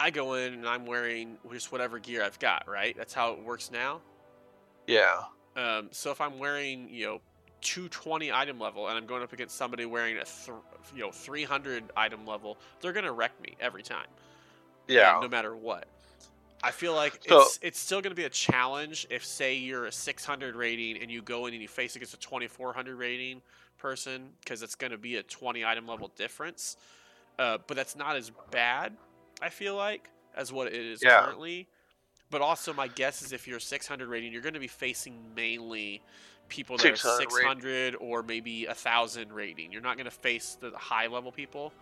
I go in and I'm wearing just whatever gear I've got. Right. That's how it works now. Yeah. Um, so if I'm wearing, you know, 220 item level and I'm going up against somebody wearing a th- you know 300 item level, they're gonna wreck me every time. Yeah. no matter what. I feel like So- it's it's still going to be a challenge if say you're a 600 rating and you go in and you face against a 2400 rating person because it's going to be a 20 item level difference. Uh, but that's not as bad, I feel like, as what it is Yeah. currently. But also, my guess is if you're 600 rating, you're going to be facing mainly people that are 600 rating. or maybe a thousand rating. You're not going to face the high level people.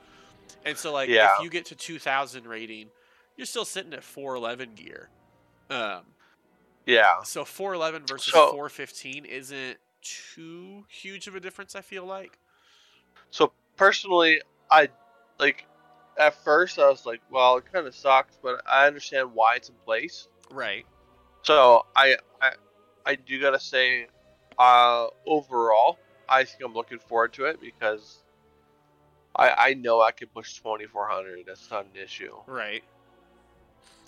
And so, like, Yeah. if you get to 2,000 rating, you're still sitting at 411 gear. Um, Yeah. so 411 versus So- 415 isn't too huge of a difference. I feel like. So personally, I like at first I was like, well, it kind of sucks, but I understand why it's in place. Right. So I I, I do gotta say, uh, overall, I think I'm looking forward to it because I I know I can push 2400. That's not an issue. Right.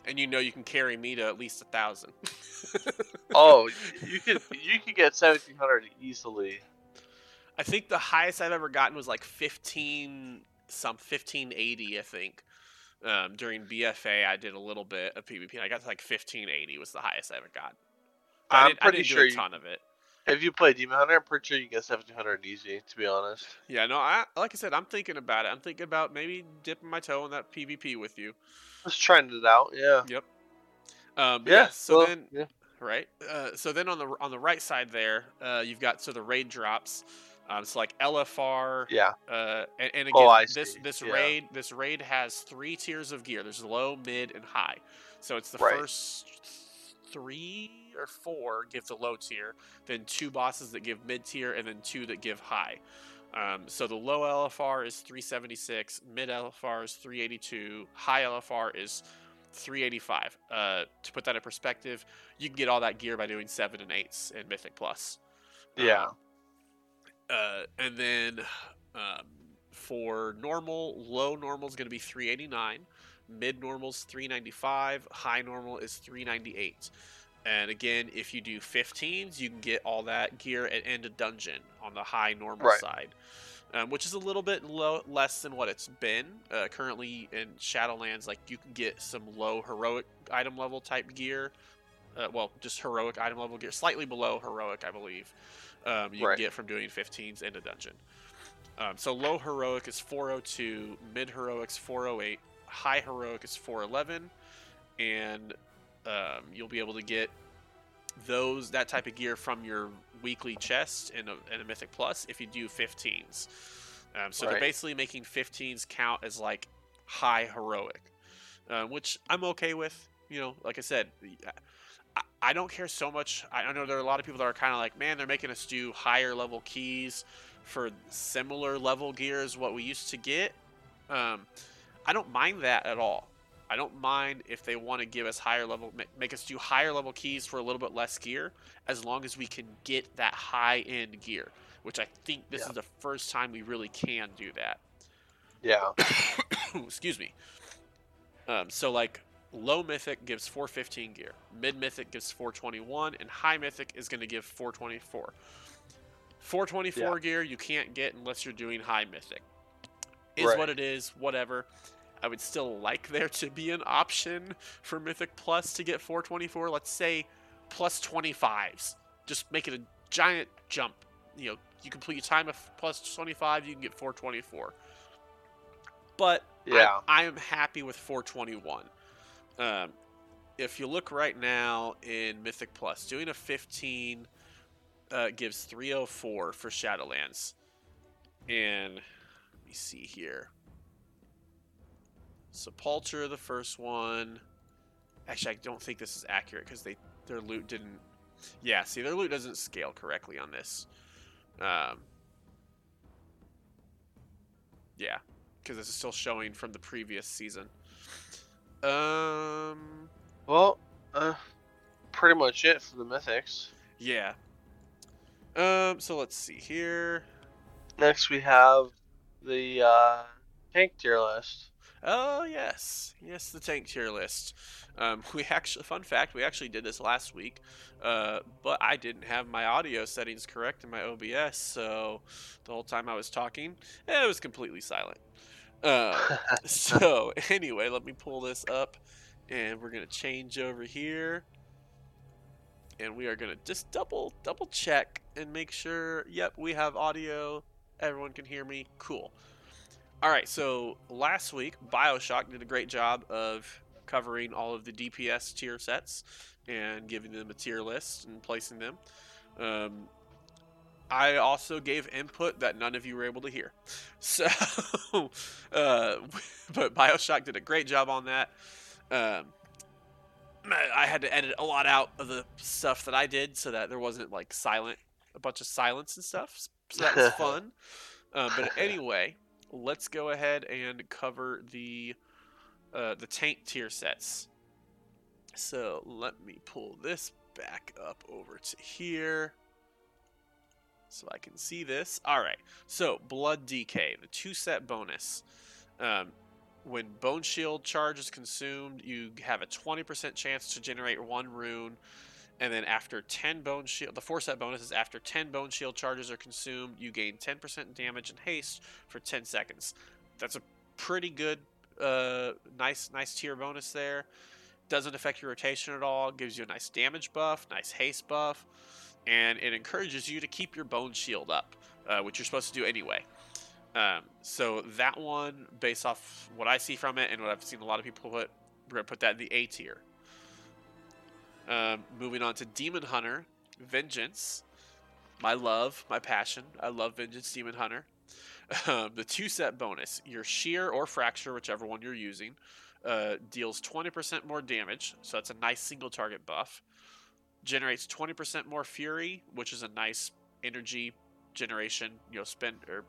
And you know you can carry me to at least a thousand. Oh, you can you can get 1700 easily. I think the highest I've ever gotten was like 15 some 1580, I think. Um, during BFA, I did a little bit of PvP. And I got to like 1580 was the highest I ever got. But I I'm didn't, I pretty didn't sure do a you, ton of it. if you play Demon Hunter, I'm pretty sure you get 1700 easy. To be honest. Yeah, no, I like I said, I'm thinking about it. I'm thinking about maybe dipping my toe in that PvP with you. Just trying it out. Yeah. Yep. Um, Yeah. yeah. So well, then, yeah. Right. Uh, so then on the on the right side there, uh, you've got so the raid drops. Um, it's like LFR. Yeah. Uh, and, and again, Oh, this this Yeah. raid this raid has three tiers of gear. There's low, mid, and high. So it's the Right. first three or four give the low tier, then two bosses that give mid tier, and then two that give high. Um, so the low LFR is 376, mid LFR is 382, high LFR is 385. Uh, to put that in perspective, you can get all that gear by doing seven and eights in Mythic Plus. Yeah. Um, uh, and then um, for normal, low normal is going to be 389, mid normal is 395, high normal is 398. And again, if you do 15s, you can get all that gear at end of dungeon on the high normal Right. side, um, which is a little bit low, less than what it's been. Uh, currently in Shadowlands, like you can get some low heroic item level type gear. Uh, well, just heroic item level gear, slightly below heroic, I believe. Um, you Right. can get from doing 15s in a dungeon. Um, so low heroic is 402, mid heroic's 408, high heroic is 411, and um, you'll be able to get those that type of gear from your weekly chest in a, in a Mythic Plus if you do 15s. Um, so they're basically making 15s count as like high heroic, um, which I'm okay with. You know, like I said, I, I don't care so much. I I know there are a lot of people that are kind of like, man, they're making us do higher level keys for similar level gear as what we used to get. Um, I don't mind that at all. I don't mind if they want to give us higher level, make us do higher level keys for a little bit less gear, as long as we can get that high end gear, which I think this Yeah. is the first time we really can do that. Yeah. Excuse me. Um, so like low mythic gives 415 gear, mid mythic gives 421, and high mythic is going to give 424. 424 Yeah. gear you can't get unless you're doing high mythic. Is Right. what it is, whatever. I would still like there to be an option for Mythic Plus to get 424. Let's say plus 25s. Just make it a giant jump. You know, you complete your time of plus 25, you can get 424. But Yeah. I, I am happy with 421. Um, if you look right now in Mythic Plus, doing a 15 uh, gives 304 for Shadowlands. And let me see here. Sepulcher, the first one. Actually, I don't think this is accurate because they their loot didn't. Yeah, see, their loot doesn't scale correctly on this. Um, yeah, because this is still showing from the previous season. Um, Well, uh, pretty much it for the mythics. yeah. Um, so let's see here. Next we have the uh, tank tier list. Oh yes, yes, the tank tier list. Um, we actually, fun fact, we actually did this last week, uh, but I didn't have my audio settings correct in my OBS, so the whole time I was talking, eh, it was completely silent. Uh, so anyway, let me pull this up, and we're gonna change over here, and we are gonna just double double check and make sure. Yep, we have audio. Everyone can hear me. Cool. All right, so last week BioShock did a great job of covering all of the DPS tier sets and giving them a tier list and placing them. Um, I also gave input that none of you were able to hear. So, uh, but BioShock did a great job on that. Um, I had to edit a lot out of the stuff that I did so that there wasn't like silent, a bunch of silence and stuff. So that was fun. Uh, but anyway, let's go ahead and cover the uh, the tank tier sets. So let me pull this back up over to here so I can see this. All right. So Blood DK, the two set bonus. Um, when Bone Shield charge is consumed, you have a 20% chance to generate one rune. And then after 10 Bone Shield, the four set bonus is after 10 Bone Shield charges are consumed, you gain 10% damage and haste for 10 seconds. That's a pretty good, uh, nice, nice tier bonus there. Doesn't affect your rotation at all. Gives you a nice damage buff, nice haste buff, and it encourages you to keep your Bone Shield up, uh, which you're supposed to do anyway. Um, so that one, based off what I see from it and what I've seen a lot of people put, we're gonna put that in the A tier. Um, moving on to Demon Hunter, Vengeance, my love, my passion. I love Vengeance Demon Hunter. Um, the two set bonus, your Shear or Fracture, whichever one you're using, uh, deals 20% more damage, so that's a nice single target buff. Generates 20% more Fury, which is a nice energy generation, you know, spend or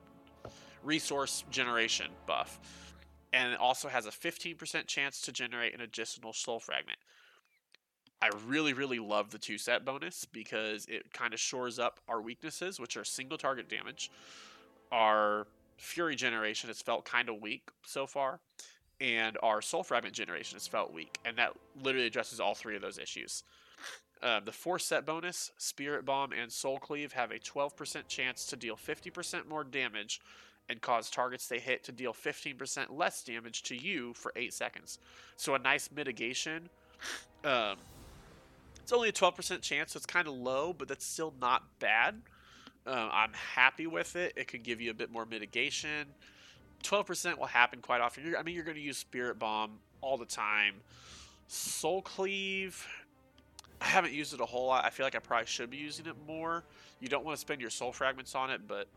resource generation buff. And it also has a 15% chance to generate an additional soul fragment. I really, really love the two set bonus because it kind of shores up our weaknesses, which are single target damage. Our Fury generation has felt kind of weak so far, and our Soul Fragment generation has felt weak, and that literally addresses all three of those issues. Uh, the four set bonus, Spirit Bomb and Soul Cleave have a 12% chance to deal 50% more damage and cause targets they hit to deal 15% less damage to you for 8 seconds. So a nice mitigation. Um, it's only a 12% chance, so it's kind of low, but that's still not bad. Um, I'm happy with it. It could give you a bit more mitigation. 12% will happen quite often. You're, I mean, you're going to use Spirit Bomb all the time. Soul Cleave, I haven't used it a whole lot. I feel like I probably should be using it more. You don't want to spend your soul fragments on it, but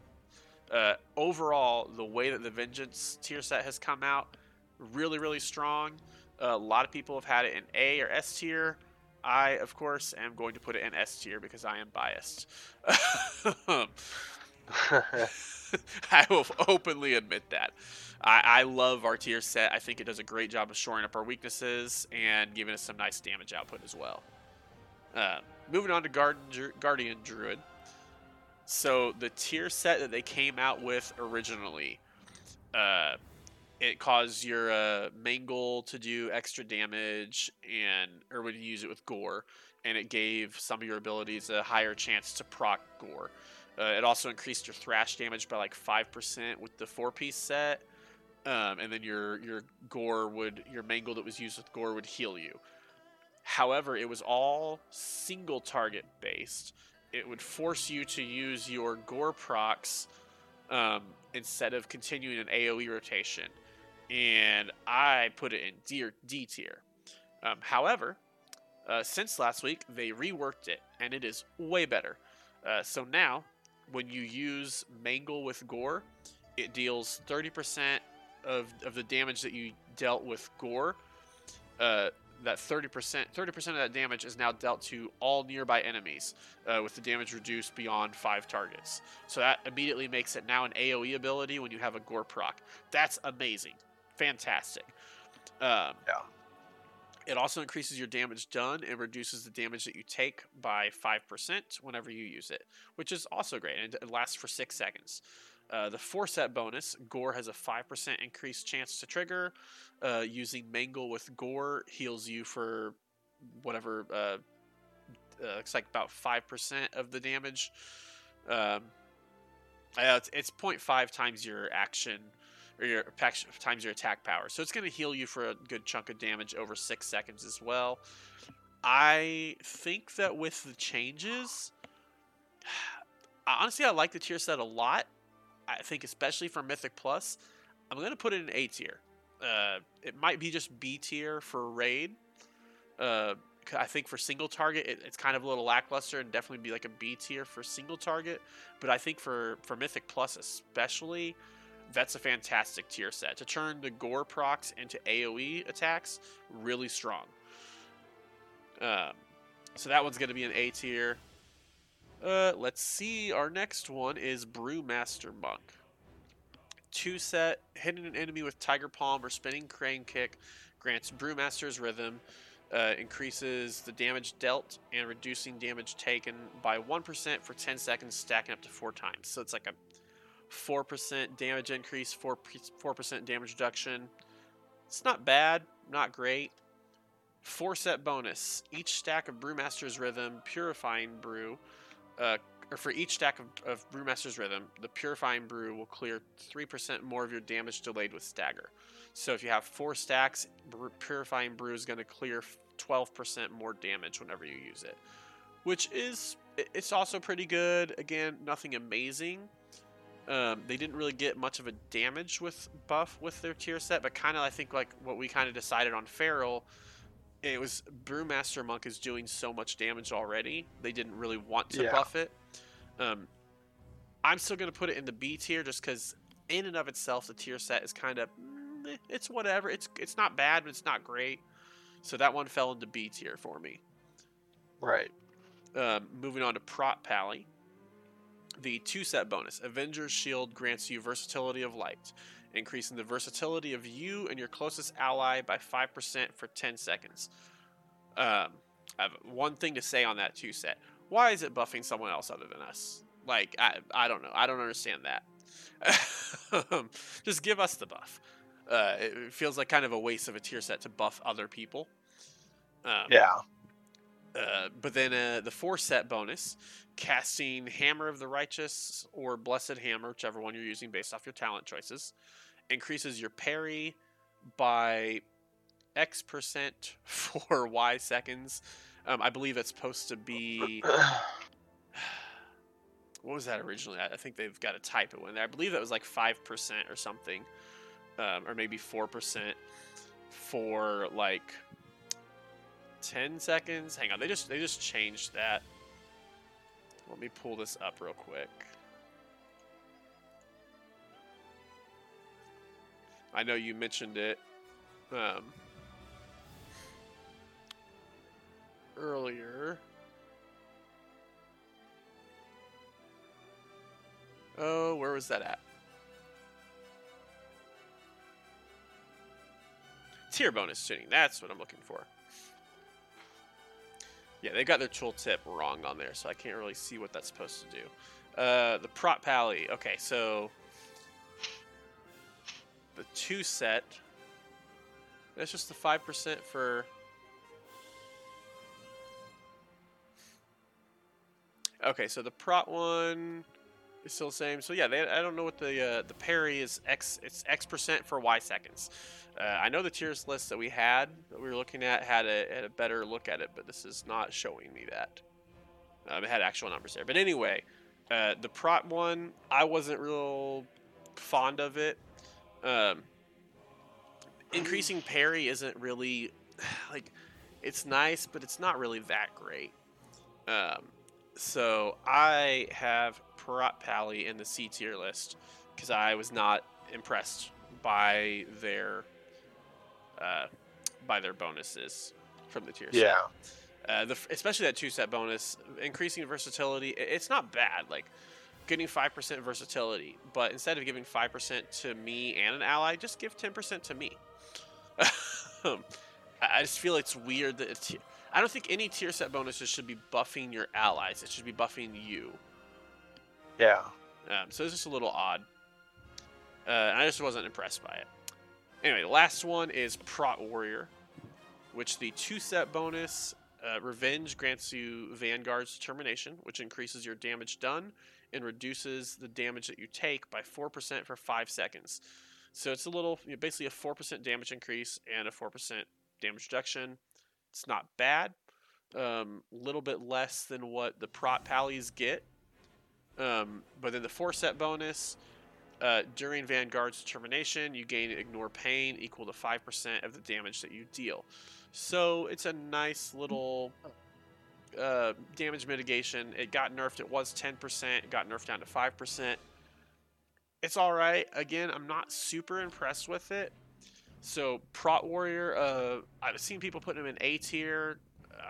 uh, overall, the way that the Vengeance tier set has come out, really, really strong. Uh, a lot of people have had it in A or S tier. I, of course, am going to put it in S tier because I am biased. I will openly admit that. I, I, love our tier set. I think it does a great job of shoring up our weaknesses and giving us some nice damage output as well. Uh, moving on to Garden, Guardian Druid. So the tier set that they came out with originally, uh, it caused your uh, Mangle to do extra damage, and or when you use it with Gore, and it gave some of your abilities a higher chance to proc Gore. Uh, it also increased your thrash damage by like five percent with the four piece set, um, and then your your Gore would your Mangle that was used with Gore would heal you. However, it was all single target based. It would force you to use your Gore procs um, instead of continuing an AoE rotation. And I put it in D, D tier. Um, however, uh, since last week, they reworked it, and it is way better. Uh, so now, when you use Mangle with Gore, it deals 30% of, of the damage that you dealt with Gore uh, that 30% 30% of that damage is now dealt to all nearby enemies uh, with the damage reduced beyond five targets so that immediately makes it now an aoe ability when you have a gore proc that's amazing fantastic um, yeah it also increases your damage done and reduces the damage that you take by 5% whenever you use it which is also great and it lasts for six seconds uh, the four set bonus, Gore has a 5% increased chance to trigger. Uh, using Mangle with Gore heals you for whatever, uh, uh it's like about 5% of the damage. Um, it's, it's 0.5 times your action or your times your attack power. So it's going to heal you for a good chunk of damage over six seconds as well. I think that with the changes, honestly, I like the tier set a lot. I think especially for Mythic Plus, I'm going to put it in A tier. Uh, it might be just B tier for raid. Uh, I think for single target, it, it's kind of a little lackluster and definitely be like a B tier for single target. But I think for, for Mythic Plus especially, that's a fantastic tier set. To turn the Gore procs into AoE attacks, really strong. Um, so that one's going to be an A tier. Uh, let's see. Our next one is Brewmaster Monk. Two set, hitting an enemy with Tiger Palm or Spinning Crane Kick grants Brewmaster's Rhythm, uh, increases the damage dealt and reducing damage taken by 1% for 10 seconds, stacking up to four times. So it's like a 4% damage increase, 4, 4% damage reduction. It's not bad, not great. Four set bonus. Each stack of Brewmaster's Rhythm, Purifying Brew, uh, or for each stack of, of Brewmaster's Rhythm, the Purifying Brew will clear 3% more of your damage delayed with Stagger. So if you have four stacks, Purifying Brew is going to clear 12% more damage whenever you use it, which is it's also pretty good. Again, nothing amazing. Um, they didn't really get much of a damage with buff with their tier set, but kind of I think like what we kind of decided on Feral it was Brewmaster Monk is doing so much damage already. They didn't really want to yeah. buff it. Um, I'm still going to put it in the B tier just because, in and of itself, the tier set is kind of mm, it's whatever. It's it's not bad, but it's not great. So that one fell into B tier for me. Right. Um, moving on to Prot Pally. The two set bonus Avenger's Shield grants you versatility of light increasing the versatility of you and your closest ally by 5% for 10 seconds. Um, I have one thing to say on that two set. Why is it buffing someone else other than us? Like, I, I don't know. I don't understand that. Just give us the buff. Uh, it feels like kind of a waste of a tier set to buff other people. Um, yeah. Uh, but then uh, the four set bonus, casting Hammer of the Righteous or Blessed Hammer, whichever one you're using based off your talent choices, increases your parry by X percent for Y seconds. Um, I believe it's supposed to be. What was that originally? I think they've got a typo in there. I believe that was like five percent or something, um, or maybe four percent for like 10 seconds. Hang on, they just they just changed that. Let me pull this up real quick. I know you mentioned it um, earlier. Oh, where was that at? Tier bonus tuning. That's what I'm looking for. Yeah, they got their tooltip wrong on there, so I can't really see what that's supposed to do. Uh, the prot pally. Okay, so the two set. That's just the five percent for. Okay, so the prot one is still the same. So yeah, they, I don't know what the uh, the parry is. X it's X percent for Y seconds. Uh, I know the tiers list that we had that we were looking at had a, had a better look at it, but this is not showing me that. Um, it had actual numbers there, but anyway, uh, the prot one I wasn't real fond of it. Um, increasing parry isn't really like it's nice, but it's not really that great. Um, so I have Prot Pally in the C tier list because I was not impressed by their uh, by their bonuses from the tier set. Yeah. Uh, the, especially that two set bonus, increasing versatility. It's not bad. Like getting five percent versatility, but instead of giving five percent to me and an ally, just give ten percent to me. I just feel it's weird that it's, I don't think any tier set bonuses should be buffing your allies. It should be buffing you. Yeah. Um, so it's just a little odd. Uh, I just wasn't impressed by it. Anyway, the last one is Prot Warrior, which the two set bonus uh, Revenge grants you Vanguard's Determination, which increases your damage done and reduces the damage that you take by 4% for 5 seconds. So it's a little, you know, basically a 4% damage increase and a 4% damage reduction. It's not bad. A little bit less than what the Prot Pallies get. Um, but then the four set bonus uh, during Vanguard's determination, you gain Ignore Pain equal to 5% of the damage that you deal. So it's a nice little uh, damage mitigation. It got nerfed, it was 10%, it got nerfed down to 5%. It's alright. Again, I'm not super impressed with it. So, Prot Warrior, uh, I've seen people putting him in A tier.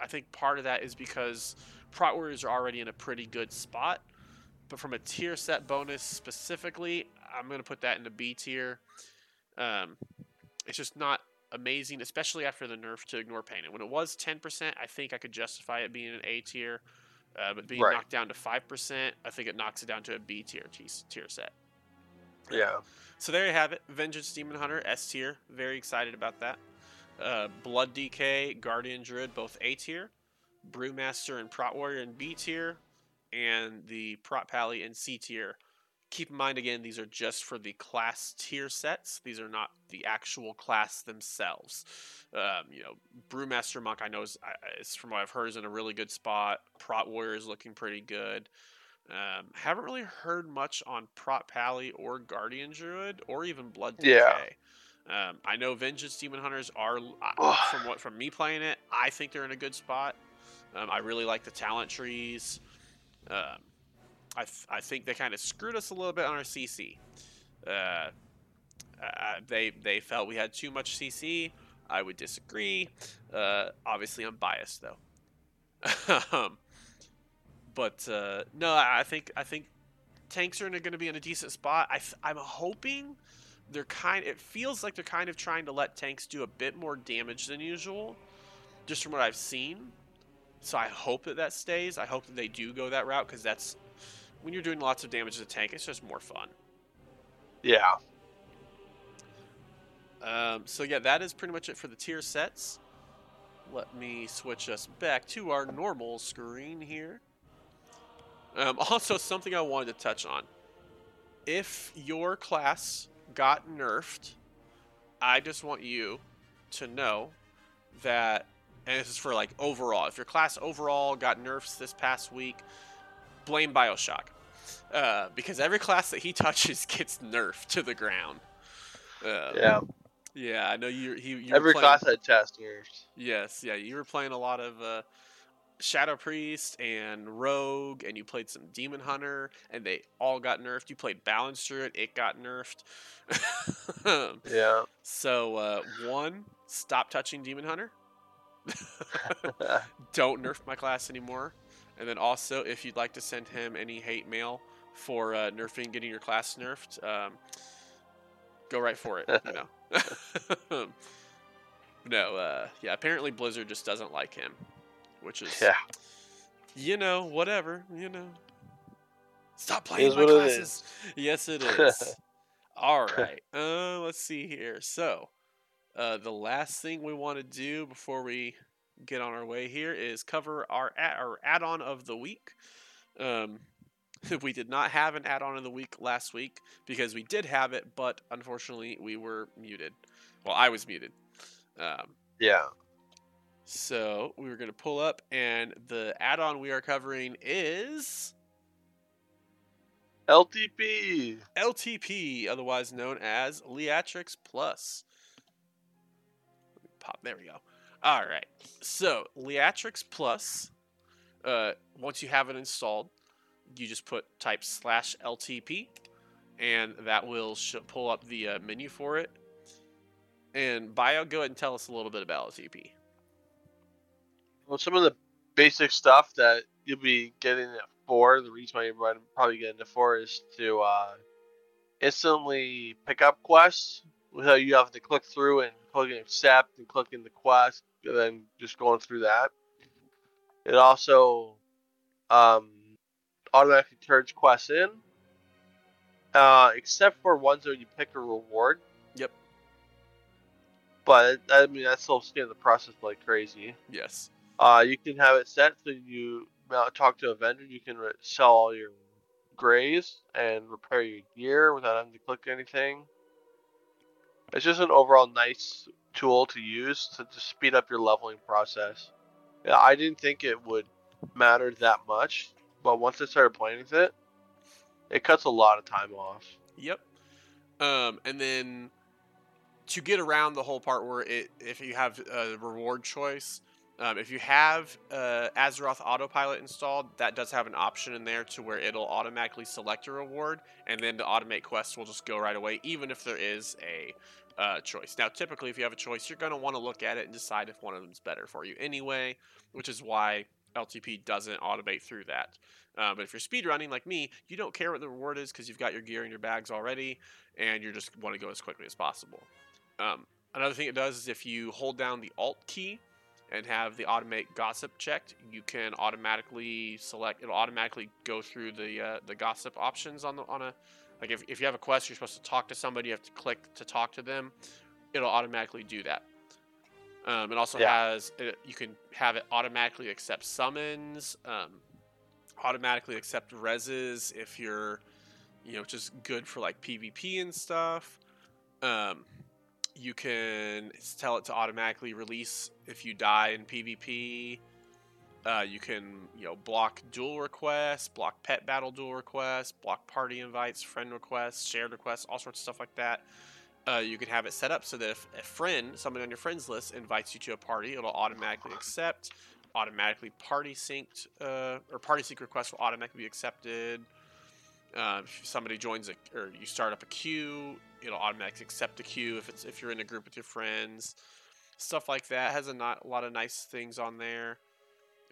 I think part of that is because Prot Warriors are already in a pretty good spot. But from a tier set bonus specifically, I'm going to put that in the B tier. Um, it's just not amazing, especially after the nerf to ignore pain. And when it was 10%, I think I could justify it being an A tier. Uh, but being Right. knocked down to 5%, I think it knocks it down to a B tier tier set. Yeah. So there you have it. Vengeance Demon Hunter S tier. Very excited about that. Uh, Blood DK, Guardian Druid, both A tier. Brewmaster and Prot Warrior in B tier. And the Prot Pally in C tier. Keep in mind again, these are just for the class tier sets. These are not the actual class themselves. Um, you know, Brewmaster Monk, I know is, is from what I've heard, is in a really good spot. Prot Warrior is looking pretty good. Um, haven't really heard much on Prot Pally or Guardian Druid or even Blood DK. Yeah. Um, I know Vengeance Demon Hunters are uh, from what from me playing it. I think they're in a good spot. Um, I really like the talent trees. Um, I I think they kind of screwed us a little bit on our CC. Uh, uh, they they felt we had too much CC. I would disagree. Uh, obviously, I'm biased though. um, but uh, no, I I think I think tanks are going to be in a decent spot. I I'm hoping they're kind. It feels like they're kind of trying to let tanks do a bit more damage than usual, just from what I've seen. So I hope that that stays. I hope that they do go that route because that's when you're doing lots of damage to a tank. It's just more fun. Yeah. Um, so yeah, that is pretty much it for the tier sets. let me switch us back to our normal screen here. Um, also, something I wanted to touch on. If your class got nerfed, I just want you to know that, and this is for like overall, if your class overall got nerfs this past week, blame Bioshock. Uh, because every class that he touches gets nerfed to the ground. Uh, Yeah. yeah, I know you. You, you Every playing- class had nerfs. Yes, yeah, you were playing a lot of uh, Shadow Priest and Rogue, and you played some Demon Hunter, and they all got nerfed. You played Balance Druid, it got nerfed. Yeah. so, uh, one, stop touching Demon Hunter. Don't nerf my class anymore. And then also, if you'd like to send him any hate mail for uh, nerfing, getting your class nerfed, um, go right for it. You know. no, uh, yeah. Apparently, Blizzard just doesn't like him, which is, yeah. you know, whatever. You know. Stop playing my it classes. Yes, it is. All right. Uh, let's see here. So, uh, the last thing we want to do before we get on our way here is cover our a- our add-on of the week. Um, we did not have an add-on of the week last week because we did have it, but unfortunately we were muted. Well, I was muted. Um, Yeah. so we were going to pull up, and the add-on we are covering is LTP. LTP, otherwise known as Leatrix Plus. Pop, there we go. All right. So, Leatrix Plus, uh, once you have it installed, you just put type slash LTP, and that will sh- pull up the uh, menu for it. And Bio, go ahead and tell us a little bit about LTP. Well, some of the basic stuff that you'll be getting it for, the reason why you're probably- getting it for is to uh, instantly pick up quests without you having to click through and clicking accept and clicking the quest and then just going through that. It also um, automatically turns quests in, uh, except for ones where you pick a reward. Yep. But I mean, that's still scanning the process like crazy. Yes. Uh, you can have it set so you talk to a vendor. You can re- sell all your grays and repair your gear without having to click anything. It's just an overall nice tool to use to just speed up your leveling process. Yeah, I didn't think it would matter that much, but once I started playing with it, it cuts a lot of time off. Yep. Um, and then to get around the whole part where it, if you have a reward choice, um, if you have uh, Azeroth Autopilot installed, that does have an option in there to where it'll automatically select a reward, and then the automate quest will just go right away, even if there is a uh, choice. Now, typically, if you have a choice, you're going to want to look at it and decide if one of them is better for you anyway, which is why LTP doesn't automate through that. Uh, but if you're speedrunning like me, you don't care what the reward is because you've got your gear in your bags already, and you just want to go as quickly as possible. Um, another thing it does is if you hold down the Alt key and have the automate gossip checked, you can automatically select. It'll automatically go through the uh, the gossip options on the on a like if, if you have a quest, you're supposed to talk to somebody, you have to click to talk to them. It'll automatically do that. Um, it also Yeah. has it, you can have it automatically accept summons, um, automatically accept reses if you're, you know, just good for like PvP and stuff. Um, you can tell it to automatically release if you die in PvP. Uh, you can, you know, block duel requests, block pet battle duel requests, block party invites, friend requests, shared requests, all sorts of stuff like that. Uh, you can have it set up so that if a friend, somebody on your friends list, invites you to a party, it'll automatically accept, automatically party synced, uh, or party sync requests will automatically be accepted. Uh, if somebody joins a, or you start up a queue, it'll automatically accept the queue if it's if you're in a group with your friends. Stuff like that has a, not, a lot of nice things on there.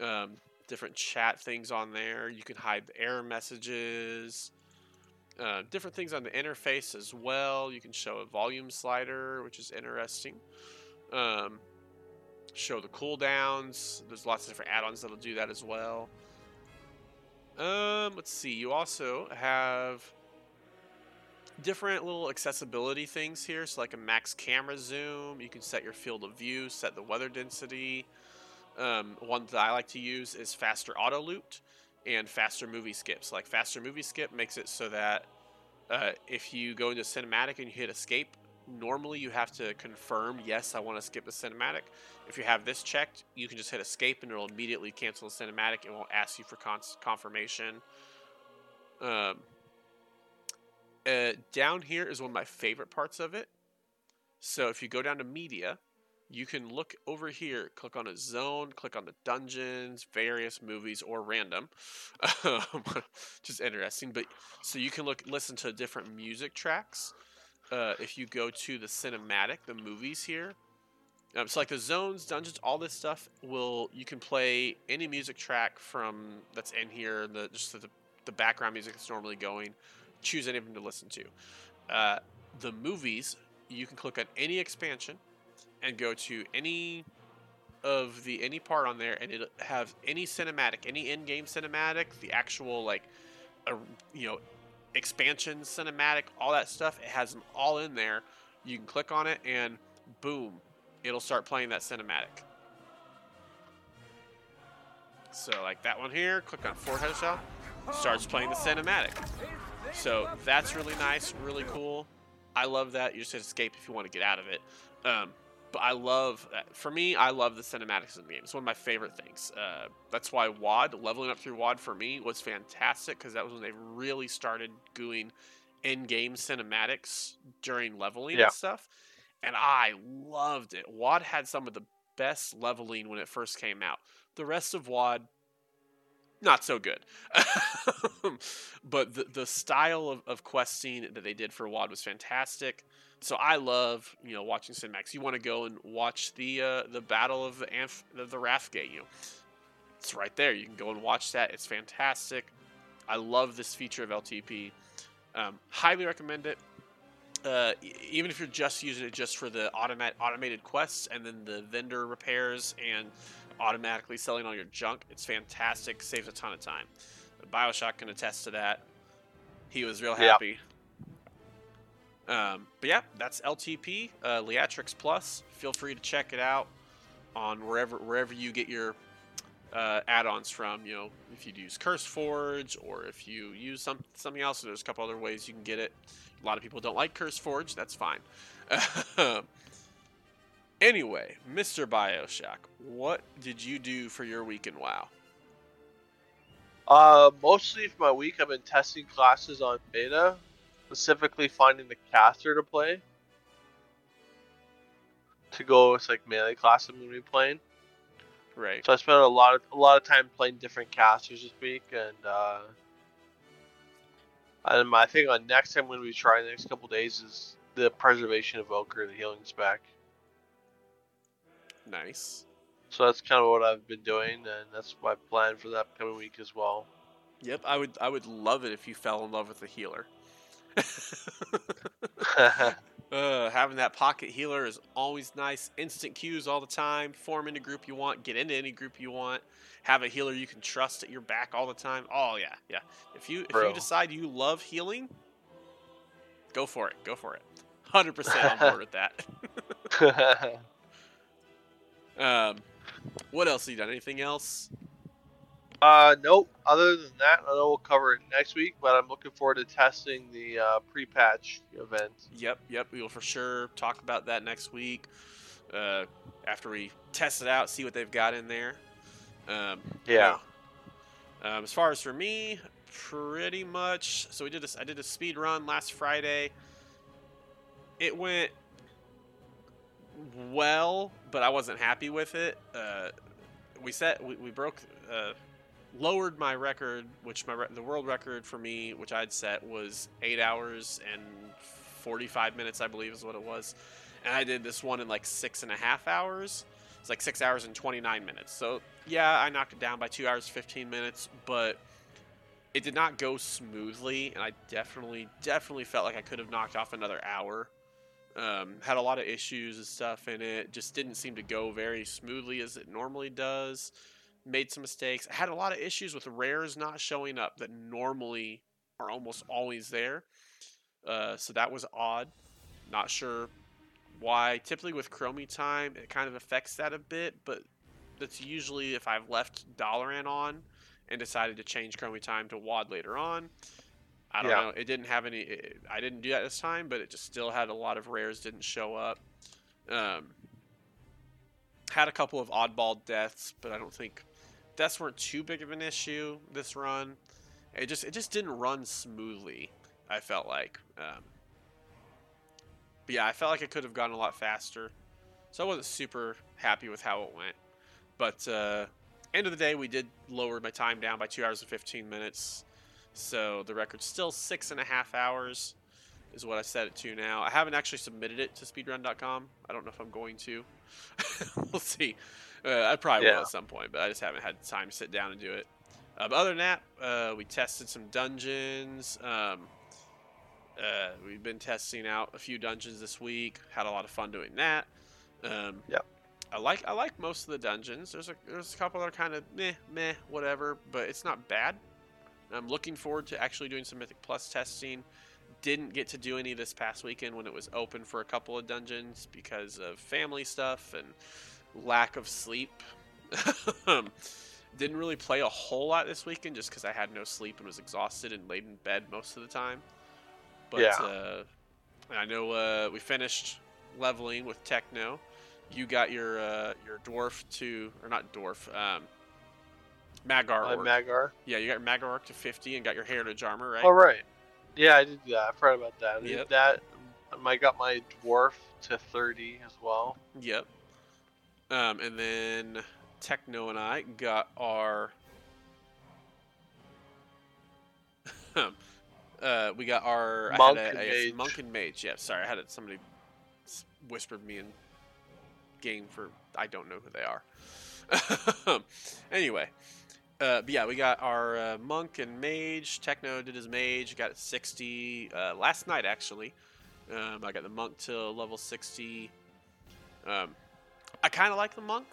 Um, different chat things on there. You can hide error messages. Uh, different things on the interface as well. You can show a volume slider, which is interesting. Um, show the cooldowns. There's lots of different add-ons that'll do that as well. Um, let's see. You also have different little accessibility things here. So like a max camera zoom, you can set your field of view, set the weather density. Um, one that I like to use is faster auto loot and faster movie skips. Like faster movie skip makes it so that uh, if you go into cinematic and you hit escape, normally you have to confirm yes I want to skip the cinematic. If you have this checked, you can just hit escape and it'll immediately cancel the cinematic. and won't ask you for cons- confirmation. Um, uh, down here is one of my favorite parts of it. So if you go down to media, you can look over here, click on a zone, click on the dungeons, various movies, or random. Just interesting. But so you can look, listen to different music tracks. Uh, if you go to the cinematic, the movies here. Um, so like the zones, dungeons, all this stuff will you can play any music track from that's in here. The just the the background music that's normally going. Choose any of them to listen to. Uh, the movies, you can click on any expansion and go to any of the any part on there and it'll have any cinematic any in-game cinematic the actual like uh, you know expansion cinematic all that stuff it has them all in there. You can click on it and boom it'll start playing that cinematic. So like that one here click on forehead shot starts playing the cinematic. So that's really nice really cool. I love that. You just escape if you want to get out of it. Um, but I love, uh, for me, I love the cinematics in the game. It's one of my favorite things. Uh, that's why WoD, leveling up through WoD for me was fantastic because that was when they really started doing in-game cinematics during leveling Yeah. and stuff. And I loved it. WoD had some of the best leveling when it first came out. The rest of WoD, not so good. but the, the style of, of questing that they did for WoD was fantastic. So I love, you know, watching Cinemax. You want to go and watch the uh, the battle of the Amph- the, the Wrathgate, you know. It's right there. You can go and watch that. It's fantastic. I love this feature of LTP. Um, highly recommend it. Uh, even if you're just using it just for the automat automated quests and then the vendor repairs and automatically selling all your junk, it's fantastic. Saves a ton of time. Bioshock can attest to that. He was real Yeah. happy. Um, but yeah, that's LTP, uh, Leatrix Plus. Feel free to check it out on wherever wherever you get your uh, add-ons from. You know, if you use CurseForge or if you use some something else, there's a couple other ways you can get it. A lot of people don't like CurseForge. That's fine. anyway, Mr. Bioshock, what did you do for your week in WoW? Uh, mostly for my week, I've been testing classes on beta, specifically finding the caster to play. To go with like melee class I'm gonna be playing. Right. So I spent a lot of a lot of time playing different casters this week, and uh, and I think on next I'm gonna be trying the next couple days is the preservation evoker, the healing spec. Nice. So that's kind of what I've been doing, and that's my plan for the upcoming week as well. Yep, I would I would love it if you fell in love with a healer. Uh, having that pocket healer is always nice. Instant cues all the time. Form any group you want. Get into any group you want. Have a healer you can trust at your back all the time. Oh yeah, yeah. If you if Bro. you decide you love healing, go for it. Go for it. Hundred percent on board with that. Um, what else have you done? Anything else? uh, nope. Other than that, I know we'll cover it next week, but I'm looking forward to testing the uh, pre-patch event. Yep, yep. We will for sure talk about that next week. Uh, after we test it out, see what they've got in there. Um, Yeah. Um, as far as for me, pretty much. So we did this. I did a speed run last Friday. It went well, but I wasn't happy with it. Uh, we set we, we broke uh, lowered my record, which my the world record for me, which I'd set was eight hours and forty five minutes, I believe is what it was, and I did this one in like six and a half hours. It's like six hours and twenty nine minutes. So yeah, I knocked it down by two hours fifteen minutes, but it did not go smoothly, and I definitely definitely felt like I could have knocked off another hour. Um, had a lot of issues and stuff in it. Just didn't seem to go very smoothly as it normally does. Made some mistakes. Had a lot of issues with rares not showing up that normally are almost always there. Uh, so that was odd. Not sure why. Typically with Chromie time, it kind of affects that a bit, but that's usually if I've left Dalaran on and decided to change Chromie time to WoD later on. I don't Yeah. know. It didn't have any. It, I didn't do that this time, but it just still had a lot of rares didn't show up. Um, had a couple of oddball deaths, but I don't think deaths weren't too big of an issue this run. It just it just didn't run smoothly. I felt like. Um, but yeah, I felt like it could have gone a lot faster. So I wasn't super happy with how it went. But uh, end of the day, we did lower my time down by two hours and 15 minutes. So the record's still six and a half hours, is what I set it to now. I haven't actually submitted it to speedrun.com. I don't know if I'm going to. we'll see. Uh, I probably will at some point, but I just haven't had time to sit down and do it. Uh, but other than that, uh, we tested some dungeons. Um, uh, we've been testing out a few dungeons this week. Had a lot of fun doing that. Um, Yep. I like I like most of the dungeons. There's a there's a couple that are kind of meh meh whatever, but it's not bad. I'm looking forward to actually doing some Mythic Plus testing. Didn't get to do any this past weekend when it was open for a couple of dungeons because of family stuff and lack of sleep. Didn't really play a whole lot this weekend just because I had no sleep and was exhausted and laid in bed most of the time. But Yeah. uh, I know uh, we finished leveling with Techno. You got your uh, your dwarf to or not dwarf, um, Mag'har. Mag'har. yeah, you got your Mag'har orc to 50 and got your heritage armor, right? All right. Yeah, I did that. I forgot about that. I did Yep. that. um, I got my dwarf to 30 as well. Yep. Um, and then Techno and I got our. uh, we got our I had Monk a- and a- mage. monk and mage. Yeah, sorry, I had it, somebody whispered me in game for I don't know who they are. anyway, uh, but yeah, we got our uh, monk and mage. Techno did his mage, got 60 uh, last night actually. Um, I got the monk to level 60. Um, I kind of like the monk.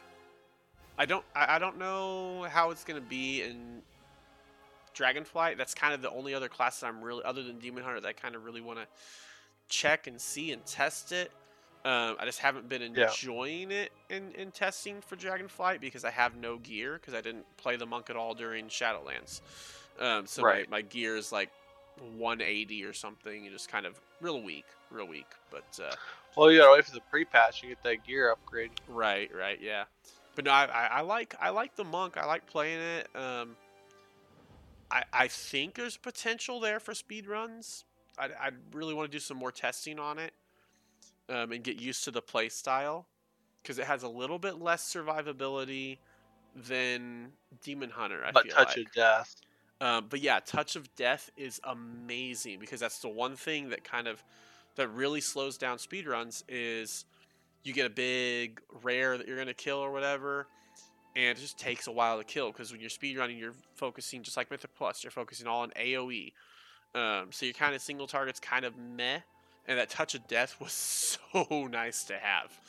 I don't. I, I don't know how it's gonna be in Dragonflight. That's kind of the only other class that I'm really, other than Demon Hunter, that I kind of really want to check and see and test it. Um, I just haven't been Yeah. enjoying it in, in testing for Dragonflight because I have no gear because I didn't play the monk at all during Shadowlands. Um, so Right. my, my gear is like 180 or something, and just kind of real weak, real weak. But uh, Well, you gotta wait for the pre-patch you get that gear upgrade. Right, right, yeah. But no, I, I, I like I like the monk. I like playing it. Um, I I think there's potential there for speed runs. I I really want to do some more testing on it, um, and get used to the play style, because it has a little bit less survivability than Demon Hunter. I but feel touch like. of death. Um, but yeah, Touch of Death is amazing because that's the one thing that kind of that really slows down speedruns is you get a big rare that you're gonna kill or whatever, and it just takes a while to kill because when you're speedrunning, you're focusing just like Mythic Plus, you're focusing all on AOE. Um, so your kind of single target's kind of meh, and that Touch of Death was so nice to have.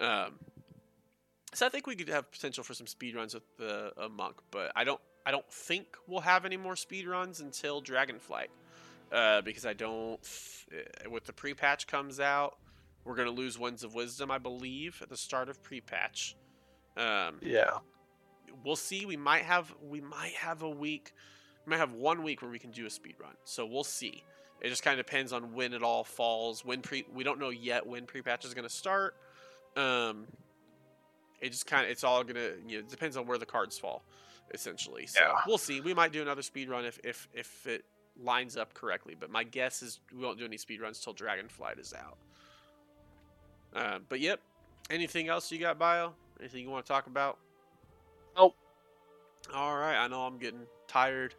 Um, so I think we could have potential for some speed runs with the a monk, but I don't I don't think we'll have any more speed runs until Dragonflight. Uh, because I don't th- uh, with the pre-patch comes out, we're gonna lose Winds of Wisdom, I believe, at the start of pre-patch. Um, Yeah. we'll see. We might have we might have a week, we might have one week where we can do a speed run. So we'll see. It just kind of depends on when it all falls. When pre we don't know yet when pre patch is gonna start. Um, it just kind of it's all gonna you know it depends on where the cards fall, essentially. So Yeah. we'll see. We might do another speed run if if if it lines up correctly. But my guess is we won't do any speed runs till Dragonflight is out. Uh, but yep. Anything else you got, Bio? Anything you want to talk about? Nope. All right. I know I'm getting tired.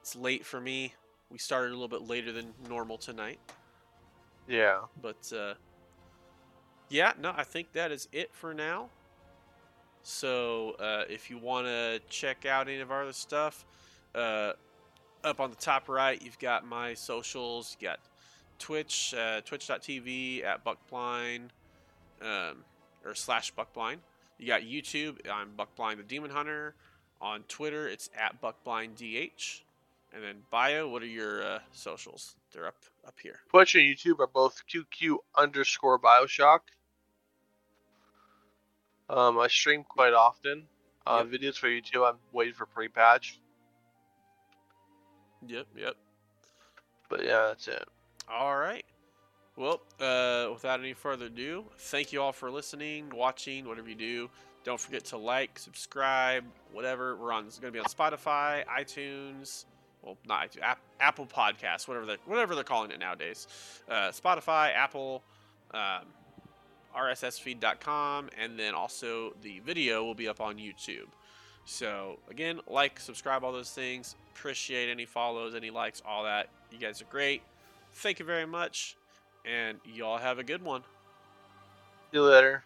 It's late for me. We started a little bit later than normal tonight, Yeah. but uh, yeah, no, I think that is it for now. So uh, if you want to check out any of our other stuff, uh, up on the top right, you've got my socials. You got Twitch, uh, twitch.tv at Buckblind, um, or slash Buckblind. You got YouTube. I'm Buckblind the Demon Hunter. On Twitter, it's at BuckblindDH. And then bio, what are your uh, socials? They're up up here. Twitch and YouTube are both QQ underscore Bioshock. Um, I stream quite often. Uh, Videos for YouTube, I'm waiting for pre-patch. Yep, yep. But yeah, that's it. All right. Well, uh, without any further ado, thank you all for listening, watching, whatever you do. Don't forget to like, subscribe, whatever. We're on. It's going to be on Spotify, iTunes. Well, not iTunes, App, Apple Podcasts, whatever they're, whatever they're calling it nowadays. Uh, Spotify, Apple, um, RSSFeed.com, and then also the video will be up on YouTube. So again, like, subscribe, all those things. Appreciate any follows, any likes, all that. You guys are great. Thank you very much, and y'all have a good one. See you later.